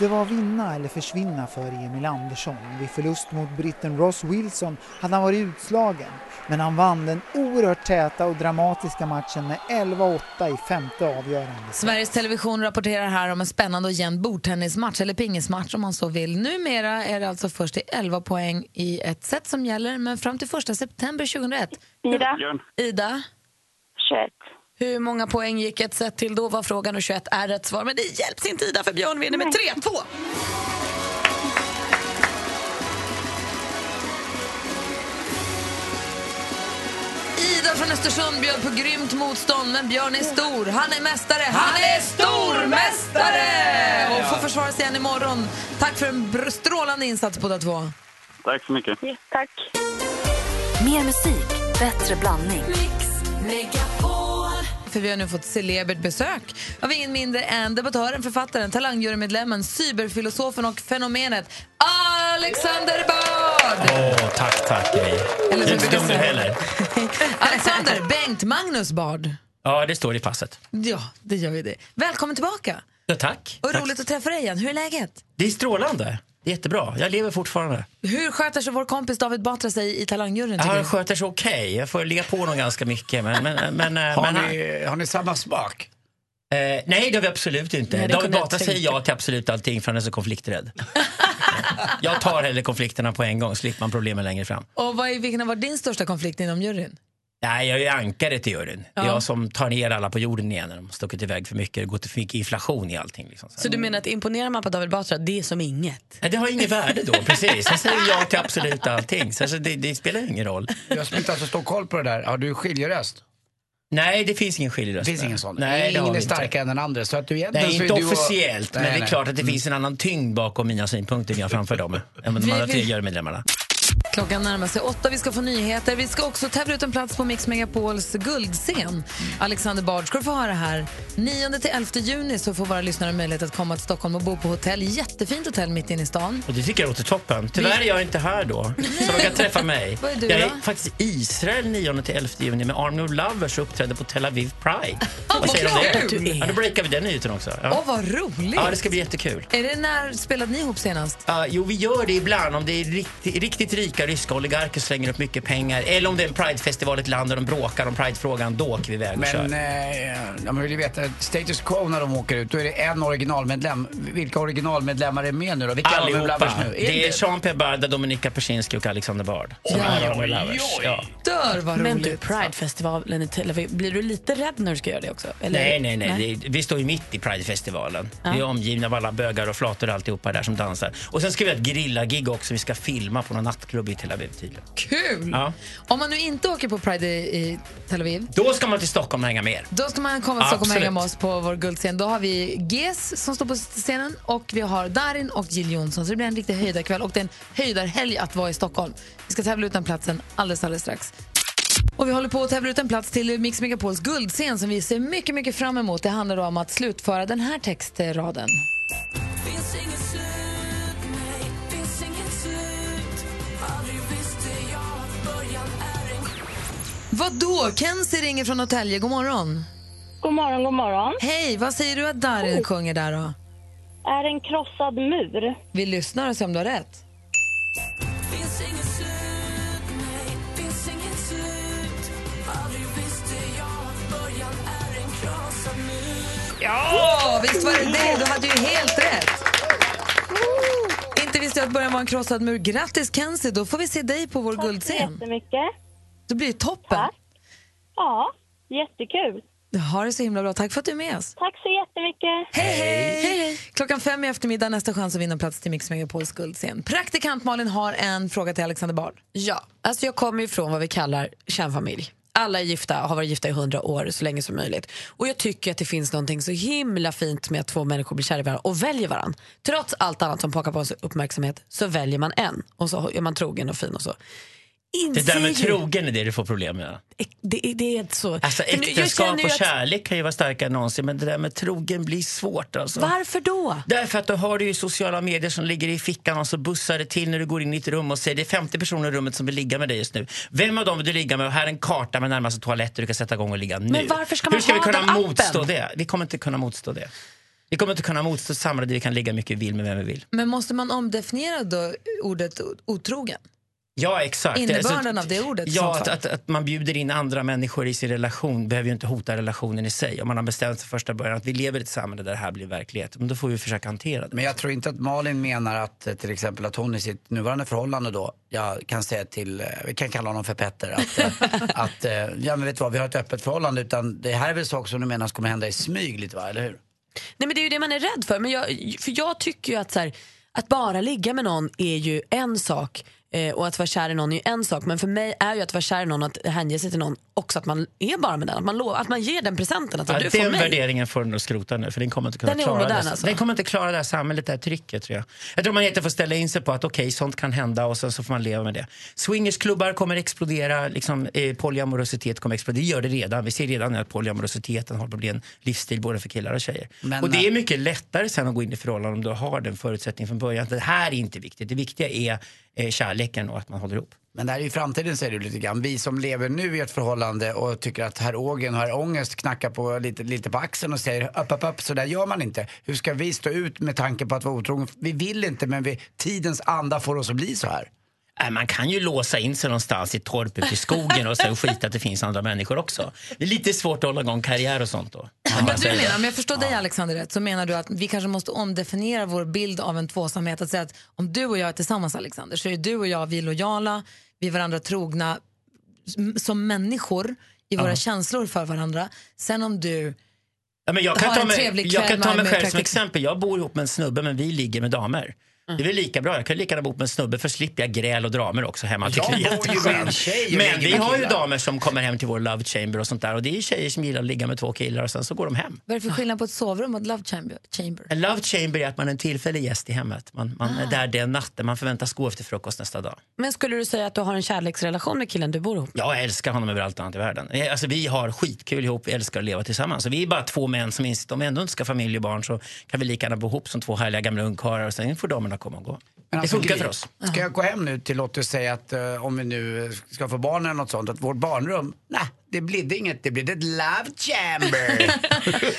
Det var vinna eller försvinna för Emil Andersson. Vid förlust mot britten Ross Wilson hade han varit utslagen. Men han vann den oerhört täta och dramatiska matchen med 11-8 i femte avgörande. Sveriges Television rapporterar här om en spännande och jämn bordtennismatch, eller pingismatch om man så vill. Numera är det alltså först till 11 poäng i ett set som gäller, men fram till 1 september 2001. Ida. Ida? 21. Hur många poäng gick ett set till då var frågan och 21 är rätt svar. Men det hjälps inte Ida för Björn vinner med 3-2. Ida från Östersund bjöd på grymt motstånd, men Björn är stor. Han är mästare. Han är stormästare! Och får försvara sig igen imorgon. Tack för en strålande insats båda två. Tack så mycket. tack. Mer musik, bättre blandning. För vi har nu fått celebert besök av ingen mindre än debattören, författaren, talangjurymedlemmen, cyberfilosofen och fenomenet Alexander Bard! Åh, tack, tack. Eller så Inte dum du heller. [LAUGHS] Alexander Bengt Magnus Bard. Ja, det står i passet. Ja, det gör vi det. Välkommen tillbaka. Ja, tack. Och tack. roligt att träffa dig igen. Hur är läget? Det är strålande. Det är jättebra. Jag lever fortfarande. Hur sköter sig vår kompis David Batra sig i talangjuryn? han sköter sig okej. Jag får ligga på honom ganska mycket. Men, men, men, Har men, ni- har ni samma smak? Eh, nej, det har vi absolut inte. Nej, David Batra säger ja till absolut allting för han är så konflikträdd. jag tar hellre konflikterna på en gång, slipper man problemen längre fram. Och vad är, vilken har varit din största konflikt inom juryn? Nej, jag är ankaret i juryn. Ja. jag som tar ner alla på jorden igen när de stuckit iväg för mycket. Det går till för mycket inflation i allting. Liksom. Så du menar att imponerar man på David Batra, det är som inget? Nej, det har inget värde då, precis. Jag säger ja till absolut allting. Så alltså, det, det spelar ingen roll. Jag som inte har så stor koll på det där, har du skiljeröst? Nej, det finns ingen skiljeröst. Det finns ingen sån? Nej, ingen är inte. starkare än den andra. Så att du egentligen Nej, inte du och- officiellt, men Nej, det är nej. klart att det Mm. finns en annan tyngd bakom mina synpunkter när jag framför dem än de andra tre jurymedlemmarna. Klockan närmar sig åtta, vi ska få nyheter. Vi ska också tävla ut en plats på Mix Megapols guldscen. Alexander Bard ska du få höra här. 9 till 11 juni så får våra lyssnare möjlighet att komma till Stockholm och bo på hotell. Jättefint hotell mitt inne i stan. Och det tycker jag låter toppen. Tyvärr är jag inte här då, så de kan träffa mig. [LAUGHS] Vad är du jag är då? faktiskt i Israel 9 till 11 juni med Army of Lovers och uppträdde på Tel Aviv Pride. [LAUGHS] vad vad säger du om det? du. Ja, då breakar vi den nyheten också. Ja. Åh, vad roligt! ja, det ska bli jättekul. Är det när spelade ni ihop senast? Ja, jo, vi gör det ibland om det är riktigt, riktigt rika ryska oligarker slänger upp mycket pengar. Eller om det är en Pridefestival i ett land där de bråkar om Pridefrågan. Då åker vi iväg och kör. Men eh, man vill ju veta, status quo när de åker ut, då är det en originalmedlem. Vilka originalmedlemmar är med nu då? Vilka Allihopa. nu? Det är Jean-Pierre Barda, Dominika Persinski och Alexander Bard. som är Lovers. Ja. Dör vad Men roligt. du, Pridefestivalen i Tel Aviv, blir du lite rädd när du ska göra det också? Eller? Nej, nej, nej. Det, vi står ju mitt i Pridefestivalen. Ja. Vi är omgivna av alla bögar och flator och alltihopa där som dansar. Och sen ska vi ha ett grillagig också. Vi ska filma på någon nattklubb nattklubb i Tel Aviv tydligen. Kul! Ja. Om man nu inte åker på Pride i, i Tel Aviv, Då ska man till Stockholm och hänga med er. då ska man komma till Stockholm och hänga med oss på vår guldscen. Då har vi GES som står på scenen och vi har Darin och Jill Johnson. Så det blir en riktig höjdarkväll och det är en höjdarhelg att vara i Stockholm. Vi ska tävla ut den platsen alldeles, alldeles strax. Och vi håller på att tävla ut en plats till Mix Megapols guldscen som vi ser mycket, mycket fram emot. Det handlar då om att slutföra den här textraden. Finns Vad då? Kenzie ringer från Norrtälje. God morgon. God morgon, god morgon. Hej, vad säger du att Darin sjunger där då? Är en krossad mur. Vi lyssnar och ser om du har rätt. Ja, visst var det det. Du hade ju helt rätt. Inte visste jag att början var en krossad mur. Grattis Kenzie, då får vi se dig på vår Tack så guldscen. jättemycket. Det blir toppen. Ja, jättekul. Ha det så himla bra. Tack för att du är med oss. Tack så jättemycket. Hej, hej! hej. Klockan fem i eftermiddag nästa chans att vinna plats till Mix Megapols guldscen. Praktikant Malin har en fråga till Alexander Bard. Ja, alltså jag kommer ifrån vad vi kallar kärnfamilj. Alla är gifta, har varit gifta i hundra år, så länge som möjligt. Och jag tycker att det finns någonting så himla fint med att två människor blir kära i varandra och väljer varandra. Trots allt annat som pockar på ens uppmärksamhet så väljer man en och så är man trogen och fin och så. Det där med Inser trogen är det du får problem med. Det, är- det är så. Alltså nu- äktenskap och att- kärlek kan ju vara starkare än någonsin men det där med trogen blir svårt alltså. Varför då? Därför att då har du ju sociala medier som ligger i fickan och så bussar det till när du går in i ett rum och säger det är 50 personer i rummet som vill ligga med dig just nu. Vem av dem vill du ligga med? Och här är en karta med närmaste toaletter du kan sätta igång och ligga nu. Men varför ska Hur man ska vi ha kunna den appen? motstå det? Vi kommer inte kunna motstå det. Vi kommer inte kunna motstå ett samhälle där vi kan ligga mycket vi vill med vem vi vill. Men måste man omdefiniera då ordet otrogen? Ja, exakt. Innebörden av det ordet Ja, så att, att, att man bjuder in andra människor i sin relation behöver ju inte hota relationen i sig. Om man har bestämt sig första början att vi lever i ett samhälle där det här blir verklighet, men då får vi försöka hantera det. Men jag tror inte att Malin menar att eh, till exempel att hon i sitt nuvarande förhållande då, jag kan säga till, eh, vi kan kalla honom för Petter, att, eh, [LAUGHS] att ja men vet du vad, vi har ett öppet förhållande utan det här är väl saker som du menar kommer hända i smyg lite va, eller hur? Nej men det är ju det man är rädd för. Men jag, för jag tycker ju att så här, att bara ligga med någon är ju en sak eh, och att vara kär i någon är ju en sak. Men för mig är ju att vara kär i någon, att hänge sig till någon också att man är bara med den. Att man, lov, att man ger den presenten. Att Ja, du får den mig. värderingen får du nog skrota nu för den kommer inte kunna Den klara omodern, det. alltså. Den kommer inte klara det här samhället, det här trycket tror jag. Jag tror man helt får ställa in sig på att okej, sånt kan hända och sen så får man leva med det. Swingersklubbar kommer explodera, liksom, eh, polyamorositet kommer explodera. Det gör det redan. Vi ser redan att polyamorositeten håller på att bli en livsstil både för killar och tjejer. Men, och det är eh, mycket lättare sen att gå in i förhållanden om du har den förutsättningen från början. Det här är inte viktigt. Det viktiga är eh, kärleken och att man håller ihop. Men det här är ju framtiden säger du lite grann. Vi som lever nu i ett förhållande och tycker att herr Ågen har Ångest knackar på lite, lite på axeln och säger upp, upp, upp, så där gör man inte. Hur ska vi stå ut med tanken på att vara otrogen? Vi vill inte men vi, tidens anda får oss att bli så här. Nej, Man kan ju låsa in sig någonstans i torp ute i skogen och sen skita att det finns andra människor också. Det är lite svårt att hålla igång karriär och sånt då. Vad du menar, om jag förstår dig Alexander rätt, så menar du att vi kanske måste omdefiniera vår bild av en tvåsamhet. Att säga att om du och jag är tillsammans Alexander, så är du och jag, vi lojala, vi är varandra trogna som människor i våra Ja. känslor för varandra. Sen om du Ja, men jag har kan ta en mig, trevlig jag kan ta mig själv som exempel. Jag bor ihop med en snubbe men vi ligger med damer. Det är väl lika bra. Jag kan lika gärna bo med en snubbe för slipper jag gräl och dramer också hemma. Jag bor ju med en tjej och Men vi har ju damer som kommer hem till vår love chamber och sånt där. Och det är tjejer som gillar att ligga med två killar och sen så går de hem. Vad är det för skillnad på ett sovrum och ett love chamber? chamber? En love chamber är att man är en tillfällig gäst i hemmet. Man, man är där den natten. Man förväntas gå efter frukost nästa dag. Men skulle du säga att du har en kärleksrelation med killen du bor ihop med? Jag älskar honom över allt annat i världen. Eh, Alltså, vi har skitkul ihop, vi älskar att leva tillsammans. Så vi är bara två män som inser att om vi ändå inte ska familj och barn så kan vi lika gärna bo ihop som två härliga gamla ungkarlar och sen får damerna komma och gå. Men alltså, det funkar Gry, för oss. Ska jag gå hem nu till Lottie och säga att eh, om vi nu ska få barn eller något sånt, att vårt barnrum, nej, det blir inget, det blir ett love chamber.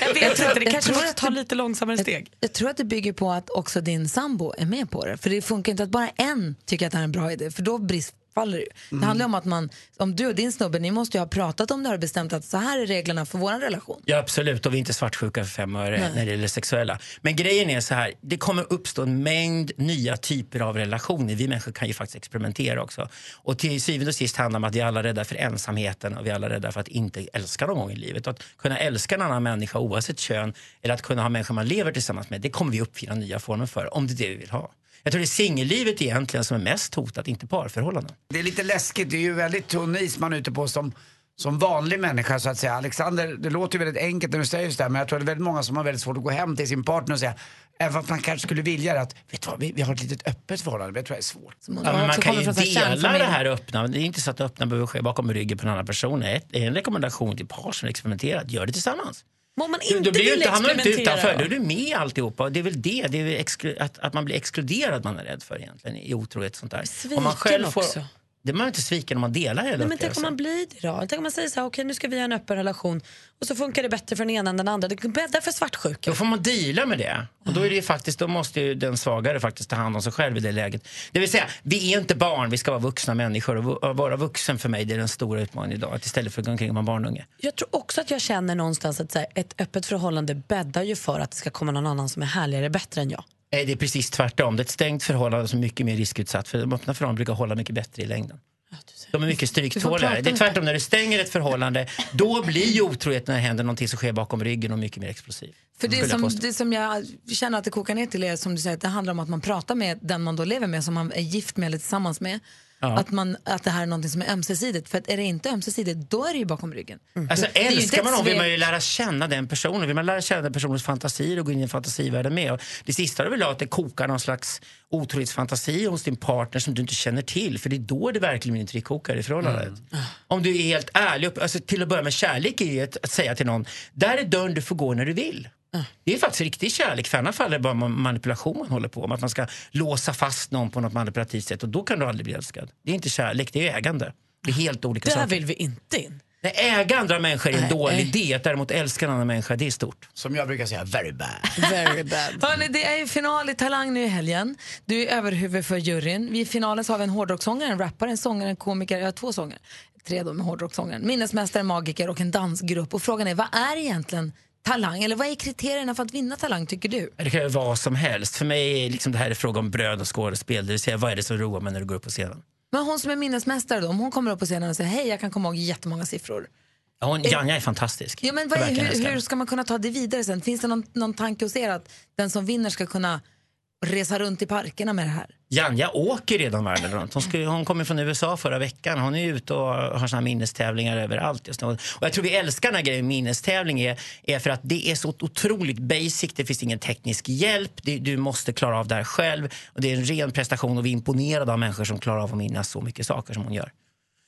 [LAUGHS] Jag vet inte, det kanske måste ta lite långsammare steg. Jag tror att det bygger på att också din sambo är med på det. För det funkar inte att bara en tycker att det här är en bra idé, för då brist faller det ju. Mm. Det handlar om att man, om du och din snubbe, ni måste ju ha pratat om det och bestämt att så här är reglerna för vår relation. Ja, absolut. Och vi är inte svartsjuka för fem öre när det gäller sexuella. Men grejen är så här, det kommer uppstå en mängd nya typer av relationer. Vi människor kan ju faktiskt experimentera också. Och till syvende och sist handlar det om att vi är alla rädda för ensamheten och vi är alla rädda för att inte älska någon gång i livet. Att kunna älska en annan människa oavsett kön eller att kunna ha människor man lever tillsammans med, det kommer vi uppfinna nya former för om det är det vi vill ha. Jag tror det är singellivet egentligen som är mest hotat, inte parförhållanden. Det är lite läskigt, det är ju väldigt tunn is man är ute på som, som vanlig människa så att säga. Alexander, det låter ju väldigt enkelt när du säger sådär men jag tror det är väldigt många som har väldigt svårt att gå hem till sin partner och säga Även om man kanske skulle vilja det att, vet du vad, vi, vi har ett litet öppet förhållande, jag tror det är svårt. Ja, men man kan ju dela det här öppna. Det är inte så att öppna behöver ske bakom ryggen på en annan person. Ett, en rekommendation till par som experimenterat, gör det tillsammans. Men om man Du, inte du ju vill inte, hamnar du inte experimentera utanför, då är du med i alltihopa. Det är väl det, det är väl att, att man blir exkluderad man är rädd för egentligen i otrohet sånt där. Sviken också. Det man inte sviken om man delar hela Nej, men tänk om man blir det då? Tänk om man säger så här, okej nu ska vi ha en öppen relation och så funkar det bättre för den ena än den andra. Det bäddar för svartsjuka. Då får man deala med det. Och då, är det faktiskt, då måste ju den svagare faktiskt ta hand om sig själv i det läget. Det vill säga, vi är inte barn, vi ska vara vuxna människor. Att vara vuxen för mig det är den stora utmaningen idag. Att istället för att gå omkring och vara barnunge. Jag tror också att jag känner någonstans att här, ett öppet förhållande bäddar ju för att det ska komma någon annan som är härligare, bättre än jag. Nej, det är precis tvärtom. Det är ett stängt förhållande som är mycket mer riskutsatt. För de öppna förhållanden brukar hålla mycket bättre i längden. De är mycket stryktåligare. Det är tvärtom, när du stänger ett förhållande, då blir ju otrohet när det händer någonting som sker bakom ryggen och mycket mer explosiv. För det som, det som jag känner att det kokar ner till är som du säger, att det handlar om att man pratar med den man då lever med, som man är gift med eller tillsammans med. Ja. Att, man, att det här är något som är ömsesidigt. För att är det inte ömsesidigt, då är det ju bakom ryggen. Alltså, Det ju inte älskar man någon vill man ju lära känna den personen. Vill man lära känna den personens fantasier och gå in i en fantasivärld med. Och det sista du vill ha är att det kokar någon slags otrohetsfantasi hos din partner som du inte känner till. För det är då det verkligen blir en tryckkokare i förhållandet. Mm. Om du är helt ärlig, alltså, till att börja med kärlek är ju att, att säga till någon, där är dörren du får gå när du vill. Det är faktiskt riktig kärlek, för i annat fall är det bara ma- manipulation man håller på med. Att man ska låsa fast någon på något manipulativt sätt och då kan du aldrig bli älskad. Det är inte kärlek, det är ägande. Det är helt olika Där saker. vill vi inte in. Nej, äga andra människor är en Nej, dålig nej. idé. Att däremot älska en annan människa, det är stort. Som jag brukar säga, very bad. Very bad. [LAUGHS] Hörrni, det är ju final i Talang nu i helgen. Du är överhuvud för juryn. I finalen så har vi en hårdrocksångare, en rappare, en sångare, en komiker, ja, två sångare. Tre då med hårdrocksångaren. Minnesmästare, magiker och en dansgrupp. Och frågan är, vad är egentligen Talang? Eller vad är kriterierna för att vinna Talang tycker du? Det kan ju vara vad som helst. För mig är liksom det här en fråga om bröd och skådespel. Det vill säga, vad är det som roar mig när du går upp på scenen? Men hon som är minnesmästare då, om hon kommer upp på scenen och säger hej, jag kan komma ihåg jättemånga siffror. Ja, hon, Janja är fantastisk. Ja, men är, hur, hur ska man kunna ta det vidare sen? Finns det någon, någon tanke hos er att den som vinner ska kunna resa runt i parkerna med det här? Janja åker redan världen runt. Hon, skulle, hon kom ju från USA förra veckan. Hon är ute och har såna här minnestävlingar överallt. Just nu. Och jag tror vi älskar den här grejen minnestävling är, är för att det är så otroligt basic. Det finns ingen teknisk hjälp. Det, du måste klara av det här själv. Och det är en ren prestation och vi är imponerade av människor som klarar av att minnas så mycket saker som hon gör.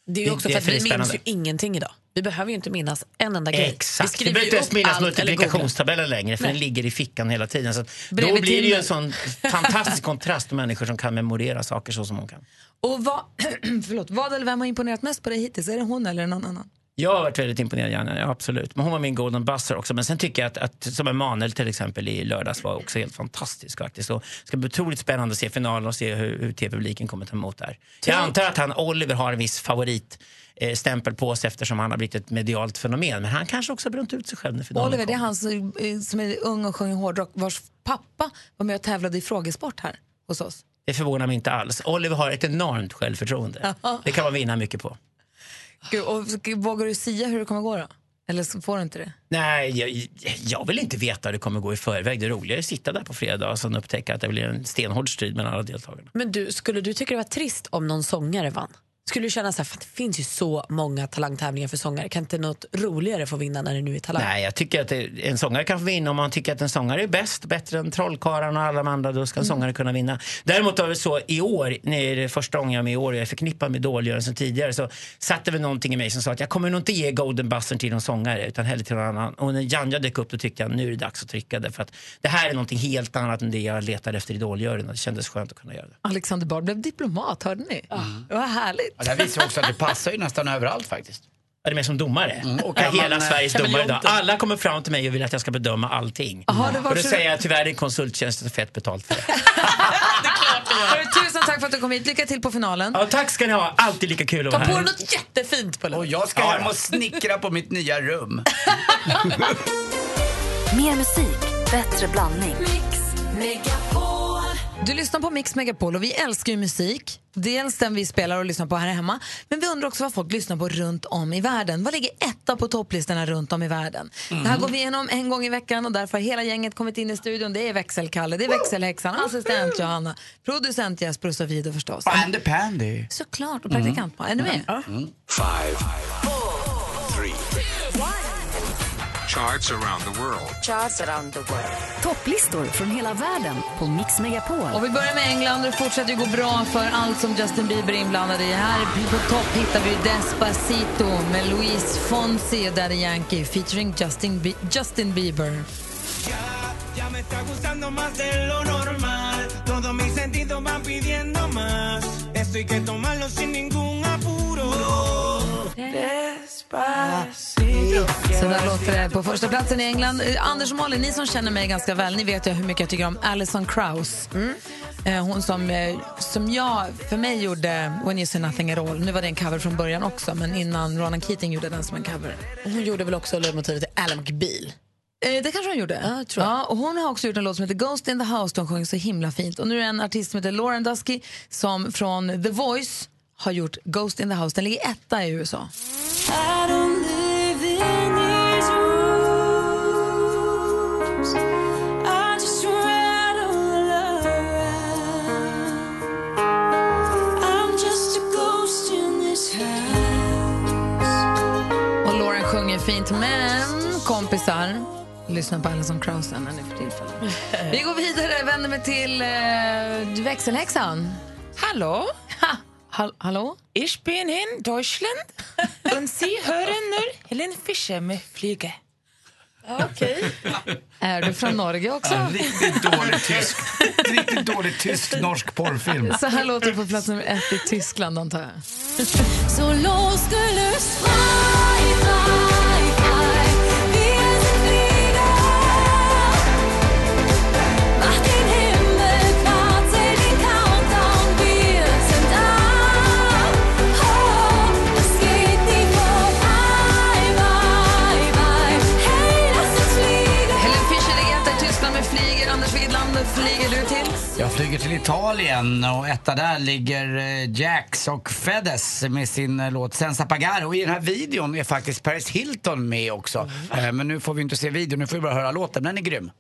Det är ju också för att vi det är minns ju ingenting idag. Vi behöver ju inte minnas en enda grej. Exakt. Vi skriver behöver ju inte ens minnas multiplikationstabellen längre för Nej. den ligger i fickan hela tiden. Så då blir det ju en sån fantastisk kontrast med människor som kan memorera saker så som hon kan. Och vad, [CLEARS THROAT] förlåt, vad eller vem har imponerat mest på dig hittills? Är det hon eller någon annan? Jag har varit väldigt imponerad, Janne, ja, absolut. Men hon var min golden buzzer också. Men sen tycker jag att, att som Emanuel till exempel i lördags var också helt fantastisk faktiskt. Så det ska bli otroligt spännande att se finalen och se hur, hur tv-publiken kommer ta emot det här. Jag antar att han, Oliver har en viss favorit eh, stämpel på sig eftersom han har blivit ett medialt fenomen. Men han kanske också har brunnit ut sig själv när finalen Oliver, det är han som, eh, som är ung och sjunger hårdrock vars pappa var med och tävlade i frågesport här hos oss. Det förvånar mig inte alls. Oliver har ett enormt självförtroende. Det kan man vinna mycket på. Gud, och, vågar du säga hur det kommer gå då? Eller får du inte det? Nej, jag, jag vill inte veta hur det kommer gå i förväg. Det roliga är att sitta där på fredag och sen upptäcka att det blir en stenhård strid mellan alla deltagarna. Men du, skulle du tycka det var trist om någon sångare vann? Skulle du känna så här, "Fan, det finns ju så många talangtävlingar för sångare, kan inte något roligare få vinna när det nu är talang? Nej, jag tycker att det, en sångare kan få vinna om man tycker att en sångare är bäst, bättre än Trollkarlarna och alla de andra, då ska en sångare kunna vinna. Däremot var det så i år, när det är det första gången jag är med i år och jag är förknippad med Idolgören sen tidigare, så satte väl någonting i mig som sa att jag kommer nog inte ge Golden Buzzern till någon sångare, utan hellre till någon annan. Och när Janja dök upp, då tyckte jag nu är det dags att trycka det, för att det här är någonting helt annat än det jag letade efter i och det kändes skönt att kunna göra det. Alexander Bard blev diplomat, hörde ni? Det var härligt. Ja, det här visar också att det passar ju nästan överallt faktiskt. Är det med som domare? Mm, och jag är kan hela man, eh, Sveriges domare idag. Alla kommer fram till mig och vill att jag ska bedöma allting. Aha, det var och då säger jag tyvärr, din konsulttjänst är fett betalt för det. [LAUGHS] Hörru, tusen tack för att du kom hit. Lycka till på finalen. Ja, tack ska ni ha. Alltid lika kul att Ta vara på här. dig något jättefint på Och jag ska Ja, hem och snickra på mitt nya rum. [LAUGHS] Mer musik, bättre blandning. Du lyssnar på Mix Megapol och vi älskar ju musik. Dels den vi spelar och lyssnar på här hemma. Men vi undrar också vad folk lyssnar på runt om i världen. Vad ligger etta på topplistorna runt om i världen? Det här går vi igenom en gång i veckan och därför har hela gänget kommit in i studion. Det är växelkalle, det är växelhäxan, assistent Johanna, producent Jesper och så vidare förstås. Andy Pandy. Såklart, och praktikant mm. Är ni med? Five, three, Charts around the world. Charts around the world. Topplistor från hela världen på Mix Megapol. Och vi börjar med England och det fortsätter ju gå bra för allt som Justin Bieber är inblandad i. Här på topp hittar vi Despacito med Louise Fonsi och Daddy Yankee featuring Justin, Bi- Justin Bieber. Ya me está gustando más de lo normal. Todos mis sentidos van pidiendo más. Esto hay que tomarlo sin ningún apuro. Despacito. Så där låter det på första platsen i England. Anders och Malin, ni som känner mig ganska väl, ni vet ju hur mycket jag tycker om Alison Krauss. Eh, Hon som, eh, som jag, för mig gjorde When you say nothing at all. Nu var det en cover från början också, men innan Ronan Keating gjorde den som en cover. Hon gjorde väl också ledmotivet till Ally McBeal? Eh, det kanske hon gjorde. Ja, tror jag. Ja, och hon har också gjort en låt som heter Ghost in the House. De sjunger så himla fint. Och nu är det en artist som heter Lauren Dusky som från The Voice har gjort Ghost in the House. Den ligger etta i USA. Och Lauren sjunger fint, men kompisar, lyssna på Alison Krauss sen när ni får tillfälle. [LAUGHS] Vi går vidare, vänder mig till eh, växelhäxan. Hallo? Ha, hall- hallå? Ich bin in Deutschland [LAUGHS] und Sie hören nur Helene Fischer med Flyge. Okej. Är du från Norge också? Ja, riktigt dålig tysk. Riktigt dålig tysk-norsk porrfilm. Så här låter det på plats nummer ett i Tyskland, antar jag. Jag flyger till Italien och etta där ligger eh, Jax och Fedes med sin eh, låt Senza Pagare. Och i den här videon är faktiskt Paris Hilton med också. Eh, Men nu får vi inte se videon, nu får vi bara höra låten. Den är grym.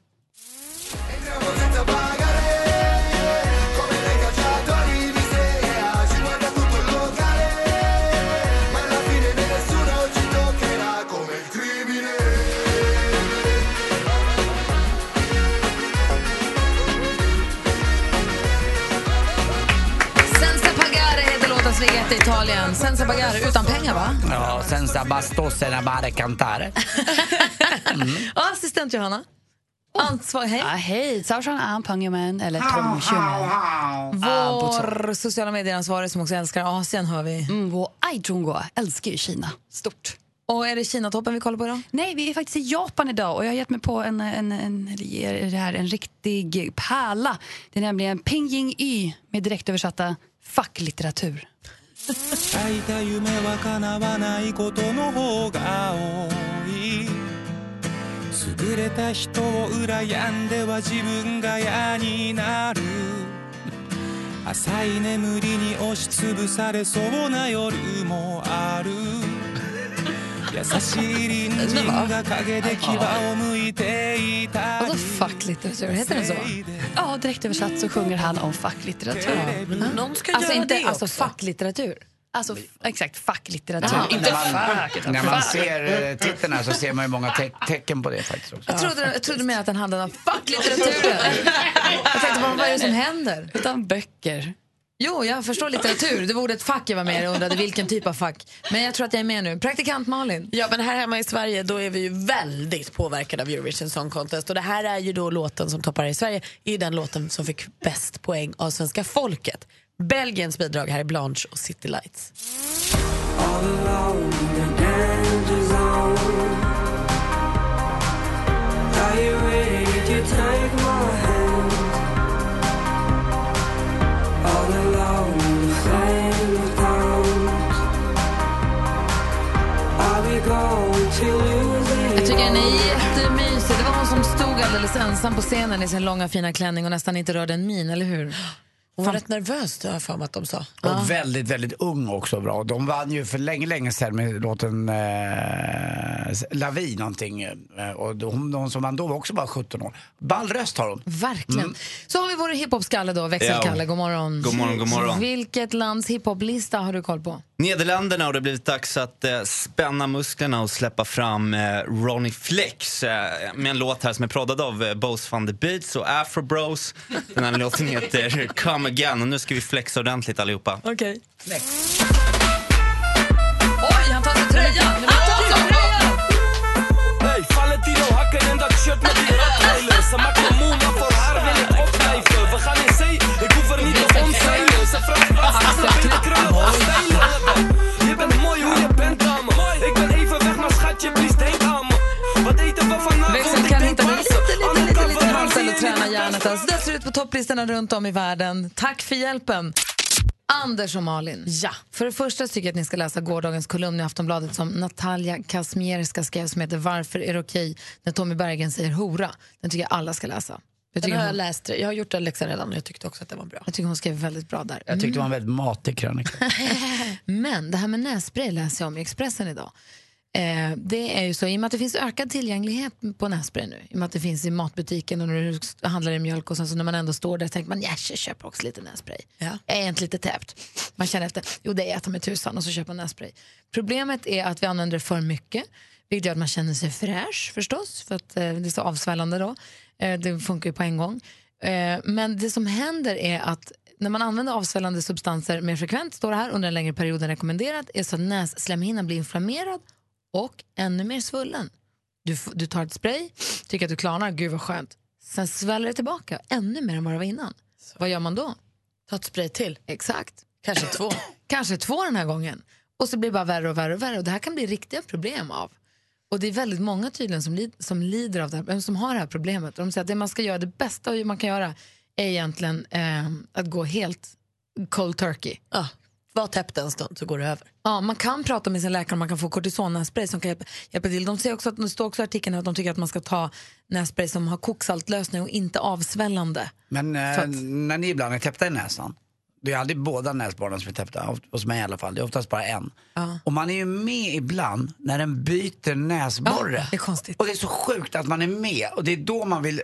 Italien. Senza Pagare, utan pengar va? Ja, Senza Bastosse Nabare Cantare. [LAUGHS] Och assistent Johanna? Ansvar, hej. Ah, hej, Sausan Anpangyomen eller Tom Schumann. Vår sociala medieransvarig som också älskar Asien hör vi. Mm, vår Aizhongguo älskar ju Kina stort. Och är det Kinatoppen vi kollar på idag? Nej, vi är faktiskt i Japan idag och jag har gett mig på en, en, en, här, en riktig pärla. Det är nämligen Pingying Y med direktöversatta facklitteratur. 咲いた夢は叶わないことの方が多い。優れた人を羨んでは自分が嫌になる。浅い眠りに押しつぶされそうな夜もある。Den var... Vadå fuck facklitteratur? Heter den så? Ja, direkt översatt så sjunger han om facklitteratur. Ja. Någon alltså inte, Alltså facklitteratur? Alltså, exakt, facklitteratur. Ja, inte fack. När man ser eh, titeln här så ser man ju många te tecken på det faktiskt. Också. Jag trodde, jag trodde mer att den handlade om facklitteraturen. [LAUGHS] jag tänkte, vad är det som händer? Utan böcker. Jo, jag förstår litteratur. Det var ordet fack jag var med och undrade vilken typ av fack. Men jag tror att jag är med nu. Praktikant Malin. Ja, men här hemma i Sverige då är vi ju väldigt påverkade av Eurovision Song Contest. Och det här är ju då låten som toppar i Sverige, är den låten som fick bäst poäng av svenska folket. Belgiens bidrag här är Blanche och City Lights. All Jag tycker den är jättemysig. Det var hon som stod alldeles ensam på scenen i sin långa fina klänning och nästan inte rörde en min, eller hur? Hon var rätt nervös, det har jag för mig att de sa. Och väldigt, väldigt ung också bra. De vann ju för länge, länge sedan med låten eh, Lavi någonting. Eh, Och de, de som vann då var också bara 17 år. Ball röst har hon. Verkligen. Så har vi vår hiphop-skalle då, Växelkalle. Ja. God morgon. God morgon, god morgon. Vilket lands hiphoplista har du koll på? Nederländerna har det blivit dags att eh, spänna musklerna och släppa fram eh, Ronnie Flex eh, med en låt här som är proddad av eh, Bose van the Beats och Afro Bros. Den här låten heter [LAUGHS] Come Again och nu ska vi flexa ordentligt allihopa. Okej. Oj, han tar sig tröjan! Han tar sig tröjan! Hjärnet. Alltså, det ser ut på topplistorna runt om i världen. Tack för hjälpen. Anders och Malin. Ja. För det första tycker jag att ni ska läsa gårdagens kolumn i Aftonbladet som Natalia Kazmierska skrev som heter Varför är det okej när Tommy Bergen säger hora? Den tycker jag alla ska läsa. Jag Den tycker, har jag hon, läst. Jag har gjort den läxan redan och jag tyckte också att det var bra. jag tycker hon skrev väldigt bra där. Jag tyckte det var en väldigt matig krönika. [LAUGHS] Men det här med nässpray läser jag om i Expressen idag. Eh, det är ju så, i och med att det finns ökad tillgänglighet på nässpray nu, i och med att det finns i matbutiken och när du handlar i mjölk och sen så när man ändå står där tänker man ja, jag köper också lite nässpray. Ja. Jag är inte lite täppt. Man känner efter, jo det är jag med tusan och så köper man nässpray. Problemet är att vi använder det för mycket, vilket gör att man känner sig fräsch förstås, för att eh, det är så avsvällande då. Eh, det funkar ju på en gång. Eh, men det som händer är att när man använder avsvällande substanser mer frekvent, står det här, under en längre period än rekommenderat, är så att nässlemhinnan blir inflammerad och ännu mer svullen. Du, du tar ett spray, tycker att du klarnar, gud vad skönt. Sen sväller det tillbaka ännu mer än vad det var innan. Vad gör man då? Ta ett spray till. Exakt. Kanske två. [CLEARS THROAT] Kanske två den här gången. Och så blir det bara värre och värre och värre. Och det här kan bli riktiga problem av. Och det är väldigt många tydligen som, lid, som lider av det här, som har det här problemet. Och de säger att det man ska göra, det bästa man kan göra är egentligen eh, att gå helt cold turkey. Ja, var täppt en stund så går det över. Ja, man kan prata med sin läkare om man kan få kortisonnässpray som kan hjälpa, hjälpa till. De säger också att, det står också i artikeln att de tycker att man ska ta nässpray som har koksaltlösning och inte avsvällande. Men eh, att- när ni ibland är täppta i näsan, det är aldrig båda näsborrarna som är täppta, hos mig i alla fall, det är oftast bara en. Och man är ju med ibland när den byter näsborre. Ja, det är konstigt. Och det är så sjukt att man är med och det är då man vill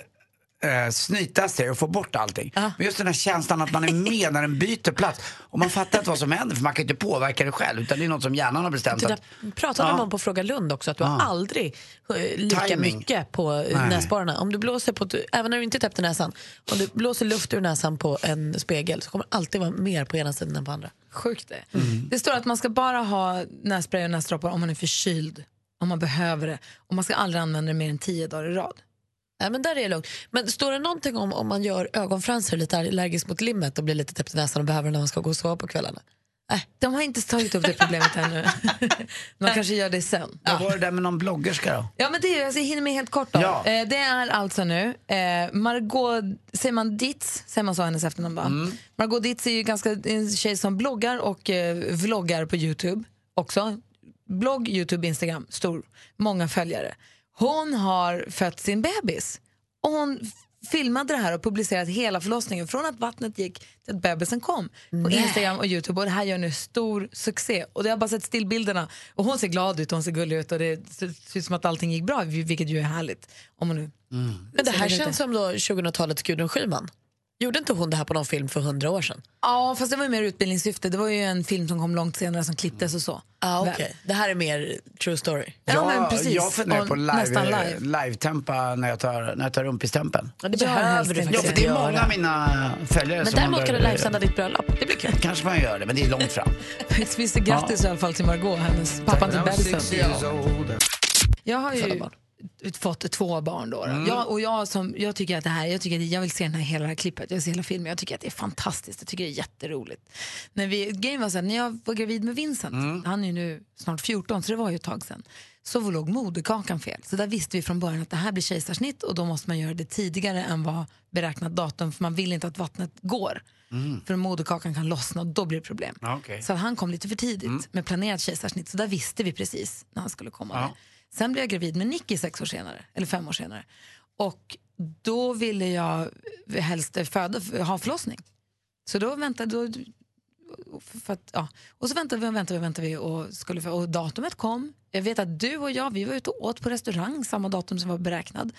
eh, snyta sig och få bort allting. Men just den här känslan att man är med när den byter plats. Och man fattar inte vad som händer för man kan inte påverka det själv utan det är något som hjärnan har bestämt. Det Att, där pratade de Ja. om på Fråga Lund också, att du har Ja. aldrig eh, lika Timing. mycket på eh, Nej. näsborrarna. Om du blåser på, även när du inte är täppt i näsan, om du blåser luft ur näsan på en spegel så kommer det alltid vara mer på ena sidan än på andra. Sjukt det. Det står att man ska bara ha nässpray och näsdroppar om man är förkyld, om man behöver det. Och man ska aldrig använda det mer än tio dagar i rad. Nej, men där är det lugnt. Men står det någonting om om man gör ögonfransar lite allergisk mot limmet och blir lite täppt i näsan och behöver det när man ska gå och sova på kvällarna? Äh, de har inte tagit upp det problemet ännu. [LAUGHS] De kanske gör det sen. Vad var det där med någon bloggerska då? Ja, men det är, alltså, jag hinner med helt kort då. Ja. Eh, det är alltså nu eh, Margot, säger man Ditz, säger man så hennes efternamn va? Mm. Margot Ditz är ju ganska en tjej som bloggar och eh, vloggar på Youtube också. Blogg, Youtube, Instagram, stor, många följare. Hon har fött sin bebis och hon filmade det här och publicerat hela förlossningen från att vattnet gick till att bebisen kom på Nej. Instagram och Youtube och det här gör nu stor succé. Och det har bara sett stillbilderna och hon ser glad ut och hon ser gullig ut och det ser ut som att allting gick bra vilket ju är härligt. Om hon nu Men det här känns som då 2000-talets Gudrun Schyman. Gjorde inte hon det här på någon film för hundra år sedan? Ja, fast det var ju mer utbildningssyfte. Det var ju en film som kom långt senare som klipptes och så. Ah, Väl. okay. Det här är mer true story. Ja, men precis. Jag funderar på nästan live, live. live-tempa när jag tar, när jag tar rumpistempen. Ja, det Ja, behöver du inte. Ja, faktiskt för det är många av mina följare Men som däremot kan du livesända ditt bröllop. Det blir kul. Kanske man gör det, men det är långt fram. [LAUGHS] Vi säger grattis i alla fall till Margot, hennes pappa till bebisen. Jag har ju. Fått två barn då. då. Mm. Jag, och jag, som, jag tycker att det här, jag, tycker att jag vill se den här hela klippet, jag vill se hela filmen. Jag tycker att det är fantastiskt, jag tycker det är jätteroligt. När, vi, var så här, när jag var gravid med Vincent, Mm. han är nu snart 14 så det var ju ett tag sedan, så låg moderkakan fel. Så där visste vi från början att det här blir kejsarsnitt och då måste man göra det tidigare än vad beräknat datum för man vill inte att vattnet går. För moderkakan kan lossna och då blir det problem. Okej. Så han kom lite för tidigt med planerat kejsarsnitt. Så där visste vi precis när han skulle komma. Ja. Sen blev jag gravid med Nicky sex år senare, eller fem år senare. Och då ville jag helst föda, ha förlossning. Så då väntade... Då, för att, ja. Och så väntade vi och väntade vi och, väntade vi och, skulle, och datumet kom. Jag vet att du och jag vi var ute och åt på restaurang samma datum som var beräknad.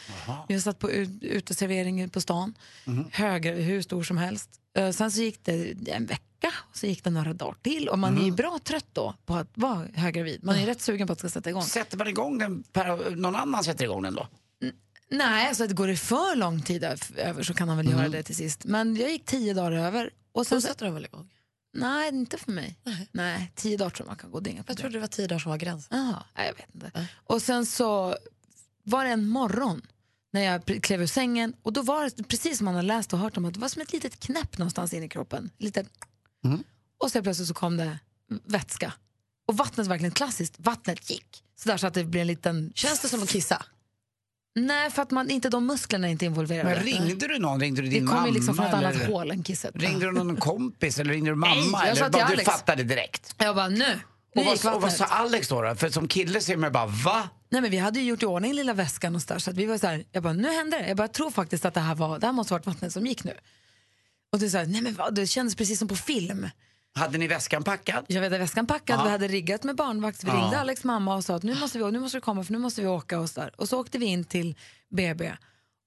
Vi var satt på ut- uteservering på stan, höger, hur stor som helst. Eh, Sen så gick det en vecka och så gick det några dagar till och man är ju bra trött då på att vara höggravid. Man är rätt sugen på att det ska sätta igång. Sätter man igång den, per, någon annan sätter igång den då? Nej, alltså att går det för lång tid över så kan han väl göra det till sist. Men jag gick tio dagar över. Och sen sätter de väl igång? Nej, inte för mig. Nej, tio dagar tror jag man kan gå. Det inga Jag trodde det var tio dagar som var gränsen. Nej, jag vet inte. Och sen så var det en morgon när jag klev ur sängen och då var det precis som man har läst och hört om att det var som ett litet knäpp någonstans in i kroppen. Lite. Och så plötsligt så kom det vätska. Och vattnet var verkligen klassiskt. Vattnet gick. Så där så att det blev en liten... Känns det som att kissa? Nej, för att man, inte de musklerna är inte involverade. Men ringde du någon? Ringde du din Det kom mamma? liksom från ett annat hål än kisset. Ringde du någon kompis eller ringde du mamma? Nej, jag sa till bara du Alex. fattade direkt? Jag bara, nu, Och vad, och vad sa Alex då, då? För som kille ser man bara, va? Nej, men vi hade ju gjort i ordning lilla väskan och så, där, så att vi var så här, jag bara, nu händer det. Jag bara, jag tror faktiskt att det här var, det här måste varit vattnet som gick nu. Och så här, nej men vad, det kändes precis som på film. Hade ni väskan packad? Jag hade väskan packad, Ja. vi hade riggat med barnvakt. Vi Ja. ringde Alex mamma och sa att nu måste vi, nu måste du komma för nu måste vi åka. Och så, där. och så åkte vi in till BB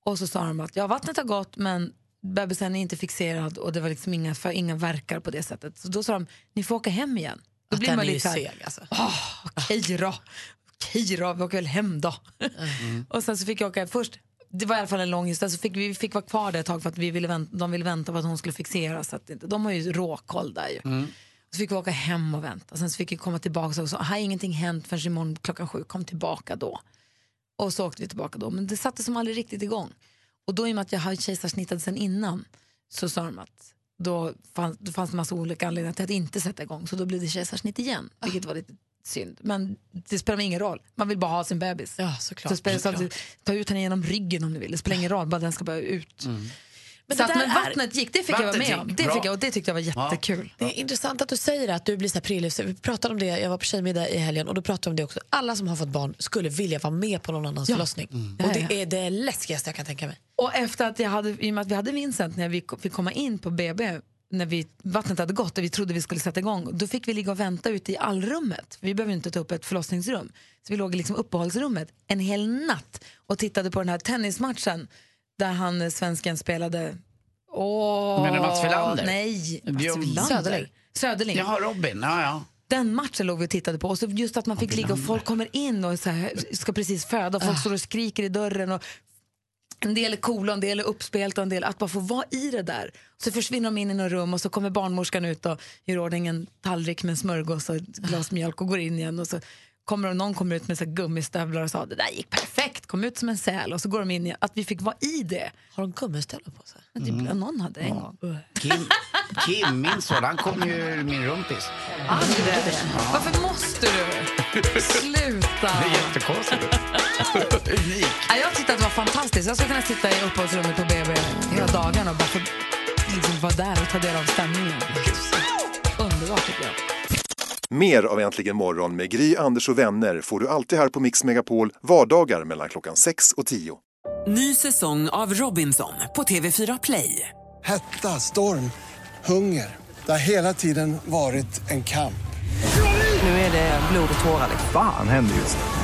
och så sa de att ja, vattnet har gått men bebisen är inte fixerad och det var liksom inga, inga verkar på det sättet. Så då sa de, ni får åka hem igen. Då Att blir man lite seg alltså. Okej då. Okej då, vi åker väl hem då. och sen så fick jag åka först. Det var i alla fall en lång historia. Så fick vi fick vara kvar där ett tag för att vi ville vänta, de ville vänta på att hon skulle fixeras. Så att de har ju råkoll där ju. Så fick vi åka hem och vänta. Sen så fick vi komma tillbaka och så har ingenting hänt förrän imorgon klockan sju. Kom tillbaka då. Och så åkte vi tillbaka då. Men det satte som aldrig riktigt igång. Och då i och med att jag har kejsarsnittat sen innan så sa de att då fanns, då fanns det massa olika anledningar till att inte sätta igång. Så då blev det kejsarsnitt igen, vilket var lite synd. Men det spelar ingen roll. Man vill bara ha sin bebis. Ja, såklart. Så spelar, så såklart. att, ta ut henne genom ryggen om du vill. Det spelar ingen roll, bara den ska bara ut. Men så att, men är- vattnet gick, det fick jag vara Vattnet med om. Det, fick jag, och det tyckte jag var jättekul. Det är intressant att du säger att du blir så prillig. Vi pratade om det, jag var på tjejmiddag i helgen och då pratade om det också. Alla som har fått barn skulle vilja vara med på någon annans Ja. förlossning. Ja, Och ja. det är det läskigaste jag kan tänka mig. Och efter att jag hade, i och med att vi hade Vincent när vi fick komma in på BB när vi, vattnet hade gått och vi trodde vi skulle sätta igång, då fick vi ligga och vänta ute i allrummet. Vi behöver inte ta upp ett förlossningsrum. Så vi låg i liksom uppehållsrummet en hel natt och tittade på den här tennismatchen där han, eh, svensken, spelade... Åh, Menar Mats Wilander? Nej, Mats Wilander. Söderling. Söderling. Jaha, Robin. Ja, ja. Den matchen låg vi och tittade på. Och så just att man fick ligga och folk kommer in och så här, ska precis föda och folk står och skriker i dörren. Och en del är coola, en del är uppspelta, en del att bara få vara i det där. Så försvinner de in i något rum och så kommer barnmorskan ut och gör ordning en tallrik med smörgås och ett glas mjölk och går in igen. Och så kommer och någon kommer ut med så gummistövlar och sa det där gick perfekt, kom ut som en säl. Och så går de in igen. Att vi fick vara i det. Har de gummistövlar på sig? Typ, Någon hade en gång. Kim, Kim, min son, han kom ju ur min rumpis. Hade det det? Varför måste du? Sluta! Det är jättekonstigt. Unik. Ja, jag tyckte att det var fantastiskt. Jag skulle kunna sitta i uppehållsrummet på BB hela dagarna och bara få liksom, vara där och ta del av stämningen. Underbart tycker jag. Mer av Äntligen morgon med Gry, Anders och vänner får du alltid här på Mix Megapol vardagar mellan klockan 6 och 10. Ny säsong av Robinson på TV4 Play. Hetta, storm, hunger. Det har hela tiden varit en kamp. Nu är det blod och tårar. liksom. Fan händer just nu.